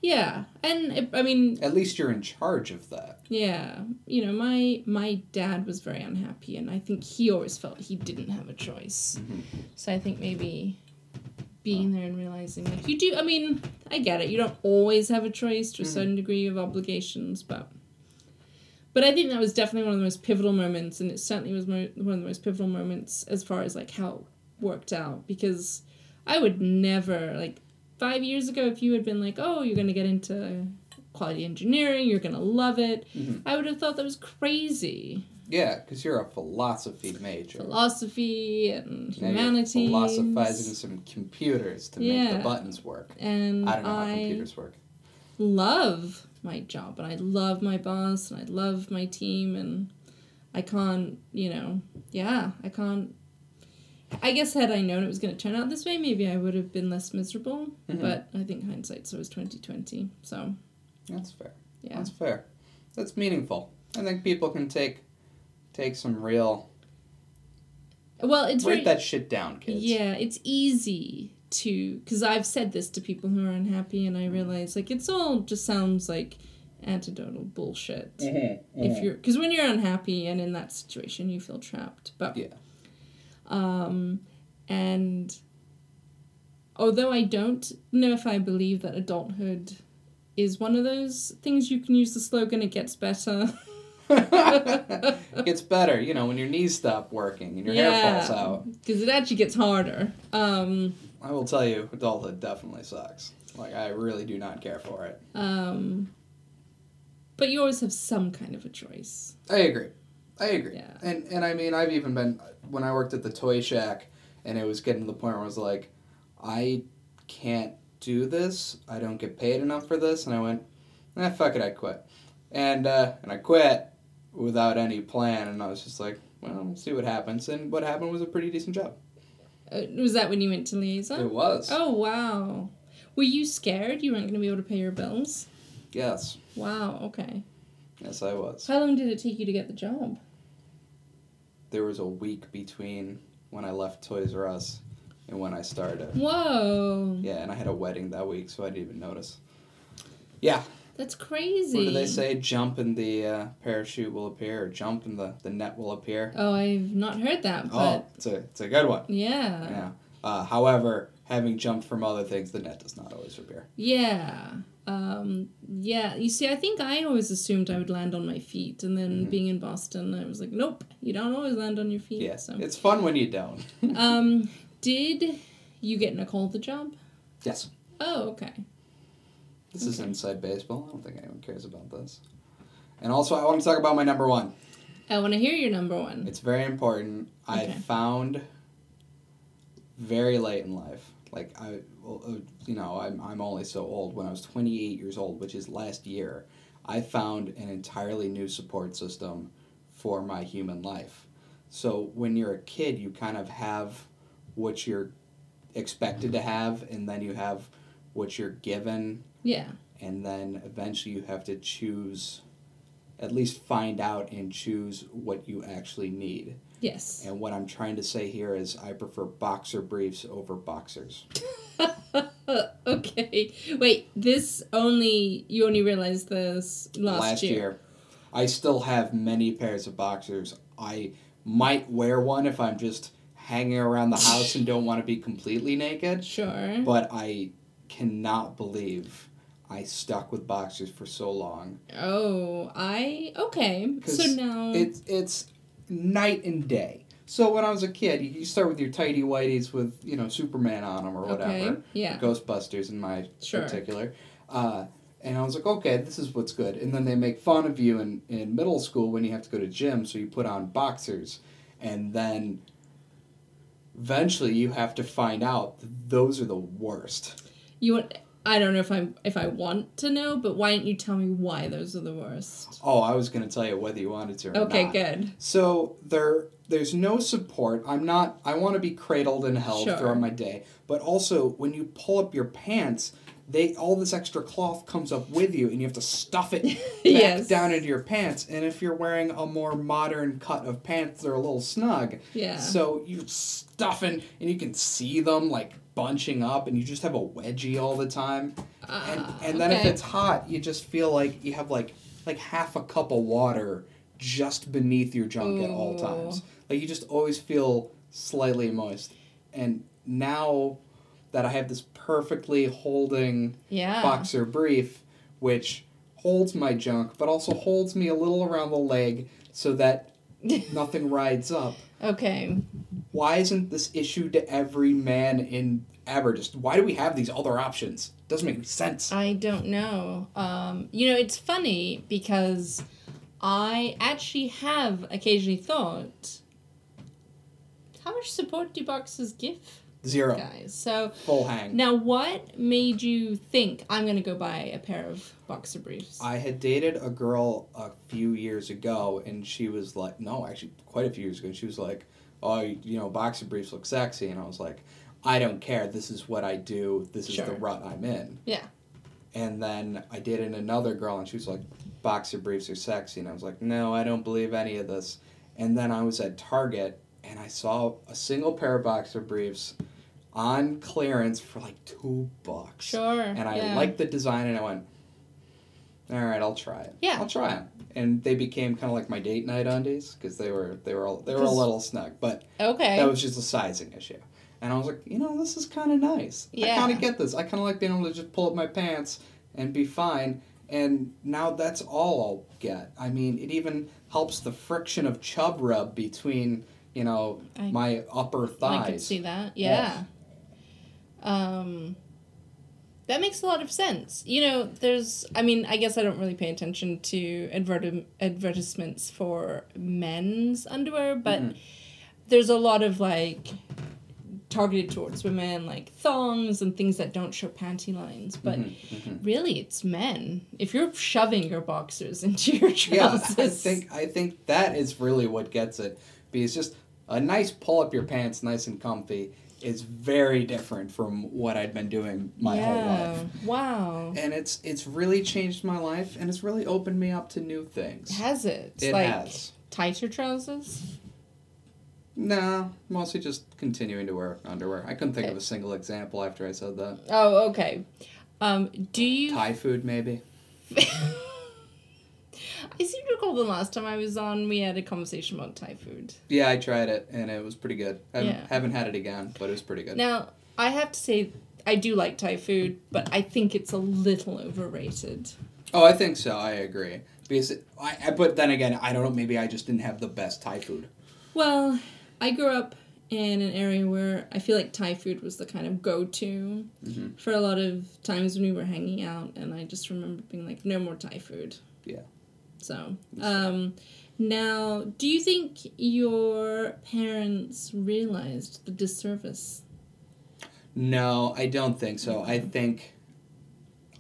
Yeah and it, i mean At least you're in charge of that. yeah you know my my dad was very unhappy and i think he always felt he didn't have a choice Mhm. so i think maybe being there and realizing like you do i mean i get it you don't always have a choice to a certain degree of obligations but but i think that was definitely one of the most pivotal moments and it certainly was mo- one of the most pivotal moments as far as like how it worked out because i would never like five years ago if you had been like oh you're going to get into quality engineering you're going to love it Mhm. i would have thought that was crazy Yeah, because you're a philosophy major. philosophy and humanities philosophizing some computers to make the buttons work. and I don't know how I computers work. love my job and I love my boss and I love my team and I can't, you know, yeah, I can't. I guess had I known it was going to turn out this way, maybe I would have been less miserable. Mhm. But I think hindsight's always twenty twenty. So That's fair. yeah, That's fair. That's meaningful. I think people can take take some real well, it's write very that shit down, kids. Yeah, it's easy to because I've said this to people who are unhappy, and I realize like it's all just sounds like antidotal bullshit. Mm-hmm. If you're because when you're unhappy and in that situation, you feel trapped. But Yeah. Um, and although I don't know if I believe that adulthood is one of those things you can use the slogan "It gets better." It gets better, you know, when your knees stop working and your hair falls out. because it actually gets harder. Um, I will tell you, adulthood definitely sucks. Like I really do not care for it. Um, but you always have some kind of a choice. I agree. I agree. Yeah. And and I mean I've even been when I worked at the toy shack and it was getting to the point where I was like, I can't do this. I don't get paid enough for this and I went, eh, fuck it, I quit. And uh, and I quit without any plan and I was just like, well, we'll see what happens. And what happened was a pretty decent job. Uh, was that when you went to liaison? It was. Oh wow. Were you scared you weren't going to be able to pay your bills? Yes. Wow. Okay. Yes, I was. How long did it take you to get the job? There was a week between when I left Toys R Us and when I started. Whoa. Yeah, and I had a wedding that week, so I didn't even notice. Yeah, That's crazy. what do they say? Jump and the uh, parachute will appear, or jump and the, the net will appear. Oh, I've not heard that, Oh, it's a it's a good one. yeah. Yeah. Uh, however, having jumped from other things, the net does not always appear. Yeah. Um, yeah. You see, I think I always assumed I would land on my feet, and then Mhm. being in Boston, I was like, nope, you don't always land on your feet. Yeah, So. it's fun when you don't. Um, did you get Nicole the job? yes, Oh, okay. this is inside baseball. I don't think anyone cares about this. And also, I want to talk about my number one. I want to hear your number one. It's very important. I found very late in life. Like I, Uh, you know, I'm I'm only so old. When I was 28 years old, which is last year, I found an entirely new support system for my human life. So when you're a kid, you kind of have what you're expected to have, and then you have what you're given, Yeah. and then eventually you have to choose. At least find out and choose what you actually need. Yes. And what I'm trying to say here is I prefer boxer briefs over boxers. okay. Wait, this only you only realized this last, year. I still have many pairs of boxers. I might wear one if I'm just hanging around the house and don't want to be completely naked, Sure. but I cannot believe I stuck with boxers for so long. Oh, I okay. So now It's it's night and day. So when I was a kid, you start with your tidy whities with you know Superman on them or whatever. okay. Yeah. Ghostbusters in my Sure. particular. Uh, and I was like, okay, this is what's good. And then they make fun of you in, in middle school when you have to go to gym, so you put on boxers. And then eventually you have to find out that those are the worst. You want I don't know if I if I want to know, but why don't you tell me why those are the worst? Oh, I was gonna tell you whether you wanted to or Okay, not. good. So there there's no support. I'm not I want to be cradled and held Sure. throughout my day. But also when you pull up your pants, they all this extra cloth comes up with you and you have to stuff it back Yes. down into your pants. And if you're wearing a more modern cut of pants, they're a little snug. Yeah. So you stuff in and you can see them like bunching up and you just have a wedgie all the time. and Ah, and then if it's hot, you just feel like you have like like half a cup of water just beneath your junk at all times. Like you just always feel slightly moist. And now that I have this perfectly holding Yeah. boxer brief, which holds my junk, but also holds me a little around the leg so that nothing rides up. Okay. Why isn't this issued to every man in ever? Just why do we have these other options? Doesn't make any sense. I don't know. Um, you know, it's funny because I actually have occasionally thought, how much support do boxers give Zero. guys? So Full hang. now, what made you think I'm going to go buy a pair of boxer briefs? I had dated a girl a few years ago, and she was like, no, actually, quite a few years ago. And she was like, oh, you know, boxer briefs look sexy. And I was like, I don't care. This is what I do. This is the rut I'm in. Yeah. And then I dated another girl, and she was like, boxer briefs are sexy. And I was like, no, I don't believe any of this. And then I was at Target, and I saw a single pair of boxer briefs on clearance for like two bucks. Sure. And I yeah. liked the design, and I went, all right, I'll try it. Yeah. I'll try them. And they became kind of like my date night undies because they were they were they were a little snug, but Okay. that was just a sizing issue. And I was like, you know, this is kind of nice. Yeah. I kind of get this. I kind of like being able to just pull up my pants and be fine. And now that's all I'll get. I mean, it even helps the friction of chub rub between, you know, I- my upper thighs. I could see that. Yeah. Um that makes a lot of sense. You know, there's I mean, I guess I don't really pay attention to adverti- advertisements for men's underwear, but Mhm. there's a lot of like targeted towards women like thongs and things that don't show panty lines, but Mhm, mhm. really it's men. If you're shoving your boxers into your trousers, Yeah. I think I think that is really what gets it. Because just a nice pull up your pants, nice and comfy, is very different from what I'd been doing my whole life. Wow. And it's it's really changed my life, and it's really opened me up to new things. Has it? It like has. tighter trousers? Nah, mostly just continuing to wear underwear. I couldn't think Okay. of a single example after I said that. Oh, okay. Um, do you? Thai food, maybe. I seem to recall the last time I was on, we had a conversation about Thai food. Yeah, I tried it, and it was pretty good. I haven't, Yeah. haven't had it again, but it was pretty good. Now, I have to say, I do like Thai food, but I think it's a little overrated. Oh, I think so. I agree. Because it, I, I, but then again, I don't know. Maybe I just didn't have the best Thai food. Well, I grew up in an area where I feel like Thai food was the kind of go to Mhm. for a lot of times when we were hanging out, and I just remember being like, no more Thai food. Yeah. So, um, now, do you think your parents realized the disservice? No, I don't think so. I think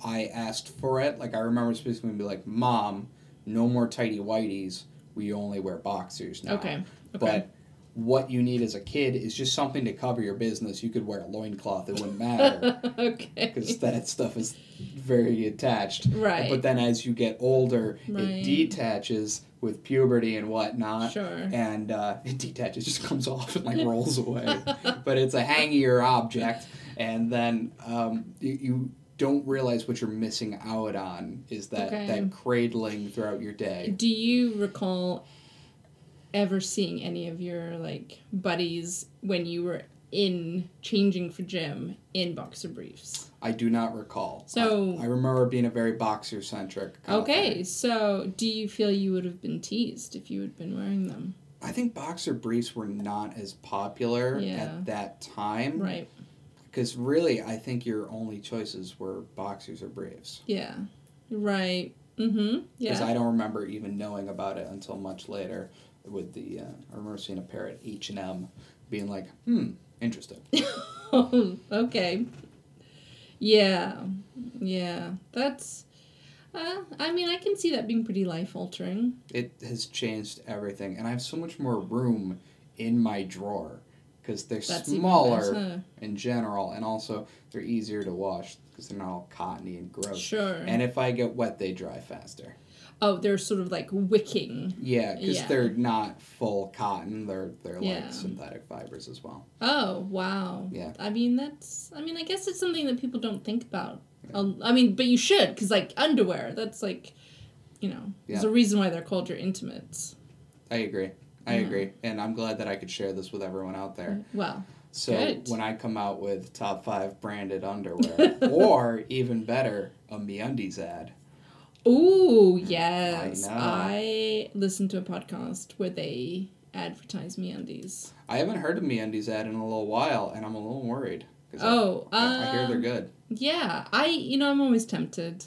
I asked for it. Like I remember specifically be like, "Mom, no more tighty whities. We only wear boxers now." Okay. Okay. But what you need as a kid is just something to cover your business. You could wear a loincloth, it wouldn't matter. okay. Because that stuff is very attached. Right. But then as you get older, Right. it detaches with puberty and whatnot. Sure. And uh, it detaches, just comes off and like rolls away. but it's a hangier object. And then um, you, you don't realize what you're missing out on is that, Okay. that cradling throughout your day. Do you recall ever seeing any of your like buddies when you were in changing for gym in boxer briefs? I do not recall. So- I, I remember being a very boxer centric. Okay, so do you feel you would have been teased if you had been wearing them? I think boxer briefs were not as popular Yeah. at that time. Right. Because really, I think your only choices were boxers or briefs. Yeah. Right. Mm-hmm. Because I don't remember even knowing about it until much later. With the, uh, I remember seeing a pair at H and M, being like, "Hmm, interesting." okay. Yeah. Yeah, that's. Uh, I mean, I can see that being pretty life altering. It has changed everything, and I have so much more room in my drawer because they're That's smaller in general, and also they're easier to wash because they're not all cottony and gross. Sure. And if I get wet, they dry faster. Oh, they're sort of like wicking. Yeah, because Yeah. they're not full cotton. They're they're Yeah. like synthetic fibers as well. Oh wow. Yeah. I mean, that's. I mean, I guess it's something that people don't think about. Um, I mean, but you should, because like underwear, that's like, you know, there's a reason why they're called your intimates. I agree. I Yeah. agree, and I'm glad that I could share this with everyone out there. Well, So Good. when I come out with top five branded underwear, or even better, a MeUndies ad. Ooh yes, know. I listened to a podcast where they advertise MeUndies. I haven't heard of MeUndies ad in a little while, and I'm a little worried. 'cause I- Oh, I, I hear they're um, good. Yeah, I you know I'm always tempted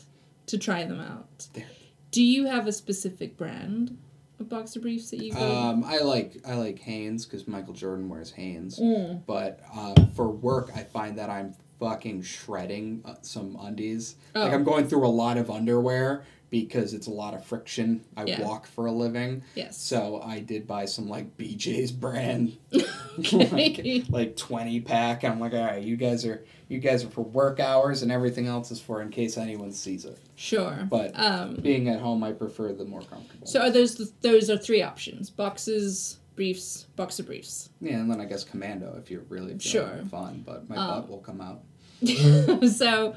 to try them out. They're- Do you have a specific brand of boxer briefs that you go? Um, I like I like Hanes because Michael Jordan wears Hanes. Mm. But uh, for work, I find that I'm fucking shredding uh, some undies. Like Oh. I'm going through a lot of underwear because it's a lot of friction. I Yeah. walk for a living, Yes. so I did buy some like BJ's brand, like, like twenty pack. I'm like, all right, you guys are you guys are for work hours, and everything else is for in case anyone sees it. Sure. But- um, Being at home, I prefer the more comfortable. so are those the, those are three options: boxes, briefs, boxer briefs. yeah, and then I guess commando if you're really Sure. fun, but my Um, butt will come out. so,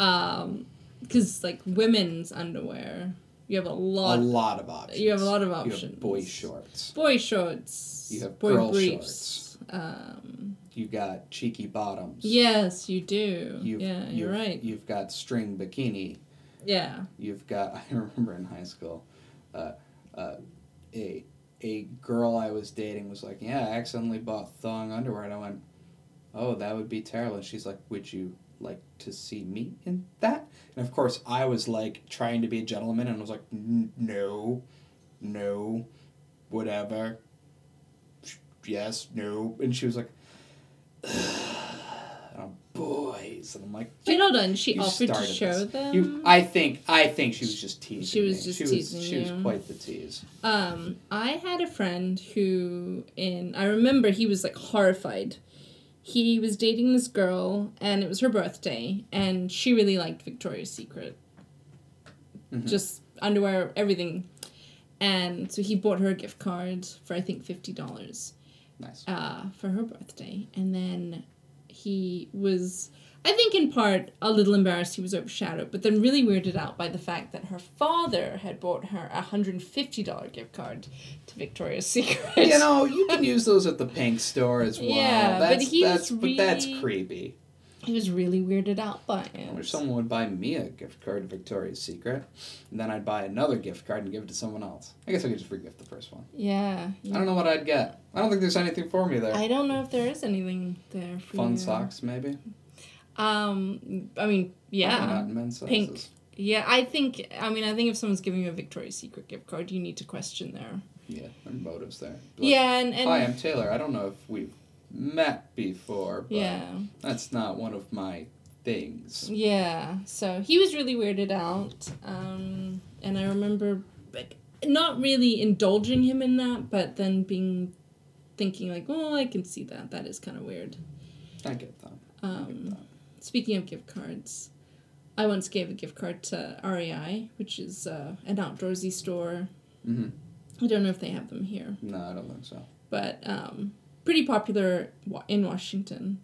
um, because like women's underwear, you have a lot. A lot. of options. you have a lot of You have options. boy shorts. boy shorts. You have boy girl briefs. Um, You got cheeky bottoms. yes, you do. You've, yeah, you're you've- right. You've got string bikini. Yeah. You've got. I remember in high school, uh, uh, a a girl I was dating was like, "Yeah, I accidentally bought thong underwear," and I went, "Oh, that would be terrible." And she's like, "Would you like to see me in that?" And of course, I was like trying to be a gentleman, and I was like, "No, no, whatever." Yes, no, and she was like, oh, "Boys," and I'm like. Wait, hold on. She offered to show this. them. You, I think, I think she was just teasing. She was me. just she teasing was, She was quite the tease. Um, I had a friend who, in I remember he was like horrified. He was dating this girl, and it was her birthday, and she really liked Victoria's Secret. Mhm. Just underwear, everything, and so he bought her a gift card for I think fifty dollars Nice. uh, for her birthday, and then he was, I think, in part a little embarrassed. He was overshadowed, but then really weirded out by the fact that her father had bought her a hundred and fifty dollar gift card to Victoria's Secret. You know, you can use those at the pink store as well. Yeah, but that's, he that's, was but that's creepy. he was really weirded out by it. I wish someone would buy me a gift card to Victoria's Secret, and then I'd buy another gift card and give it to someone else. I guess I could just regift the first one. Yeah, I don't know what I'd get. I don't think there's anything for me there. I don't know if there is anything there. For Fun you. socks, maybe. Um, I mean, yeah. not Pink. sizes. Yeah, I think. I mean, I think if someone's giving you a Victoria's Secret gift card, you need to question their. Yeah, there are motives there. Yeah, and, and Hi, I'm Taylor. I don't know if we've met before, but yeah, that's not one of my things. yeah. So he was really weirded out, um, and I remember like not really indulging him in that, but then being thinking like, oh, I can see that. That is kind of weird. I get that. I get Um, that. Speaking of gift cards, I once gave a gift card to REI, which is uh, an outdoorsy store. hmm I don't know if they have them here. No, I don't think so. but um, pretty popular in Washington.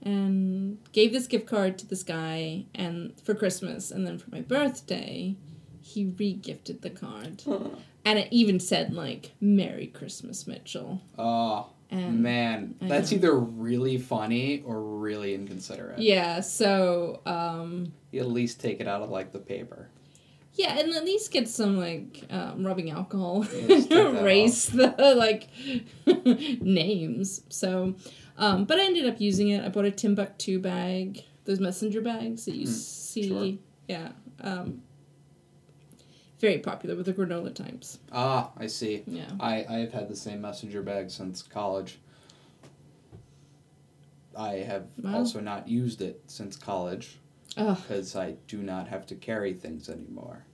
And gave this gift card to this guy, and for Christmas, and then for my birthday, he re-gifted the card, and it even said like "Merry Christmas, Mitchell." Oh, And man. I That's know. either really funny or really inconsiderate. yeah, so um, You at least take it out of, like, the paper. yeah, and at least get some like um, rubbing alcohol, take erase the like names. So, um, but I ended up using it. I bought a Timbuk2 bag, those messenger bags that you Hmm, see. sure. Yeah, um, very popular with the granola types. Ah, I see. Yeah, I, I have had the same messenger bag since college. I have Wow. also not used it since college. Because I do not have to carry things anymore.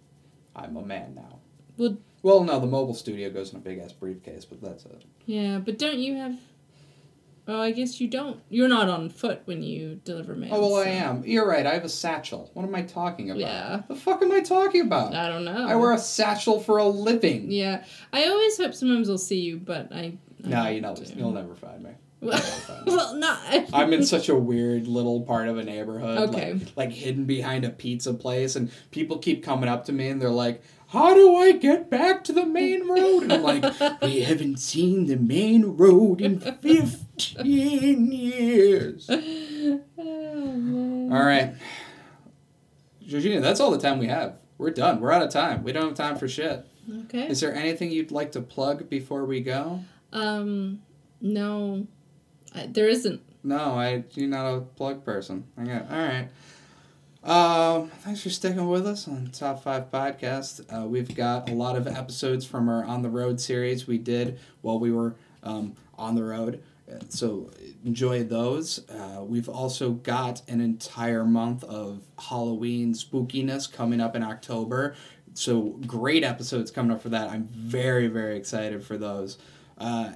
I'm a man now. Well- well, no, the mobile studio goes in a big ass briefcase, but that's it. Yeah, but don't you have? Oh, I guess you don't. You're not on foot when you deliver mail. Oh well, I am. You're right. I have a satchel. What am I talking about? Yeah. The fuck am I talking about? I don't know. I wear a satchel for a living. Yeah, I always hope sometimes I'll see you, but I. I No, don't you know, you'll never find me. Well, well, not. I'm in such a weird little part of a neighborhood, Okay. like, like hidden behind a pizza place, and people keep coming up to me and they're like, "How do I get back to the main road?" And I'm like, "We haven't seen the main road in fifteen years." Oh, man. All right, Georgina, that's all the time we have. We're done. We're out of time. We don't have time for shit. Okay. Is there anything you'd like to plug before we go? Um, no, I, there isn't. No, I you're not a plug person. Okay, all right. Um, thanks for sticking with us on Top Five Podcast. Uh, we've got a lot of episodes from our on the road series we did while we were um, on the road. So enjoy those. Uh, we've also got an entire month of Halloween spookiness coming up in October. So great episodes coming up for that. I'm very very excited for those. Uh,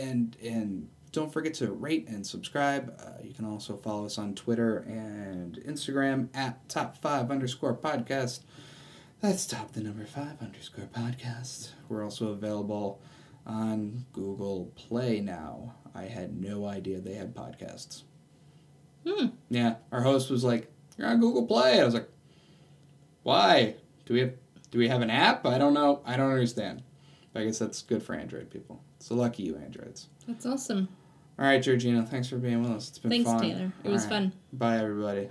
and and don't forget to rate and subscribe. Uh, you can also follow us on Twitter and Instagram at top five underscore podcast. That's top the number five underscore podcast. We're also available on Google Play now. I had no idea they had podcasts. Hmm. Yeah, our host was like, "You're on Google Play." I was like, "Why? Do we have do we have an app? I don't know. I don't understand." But I guess that's good for Android people. So lucky you, Androids. That's awesome. All right, Georgina, thanks for being with us. It's been Thanks, fun. Taylor. It All was right. fun. Bye, everybody.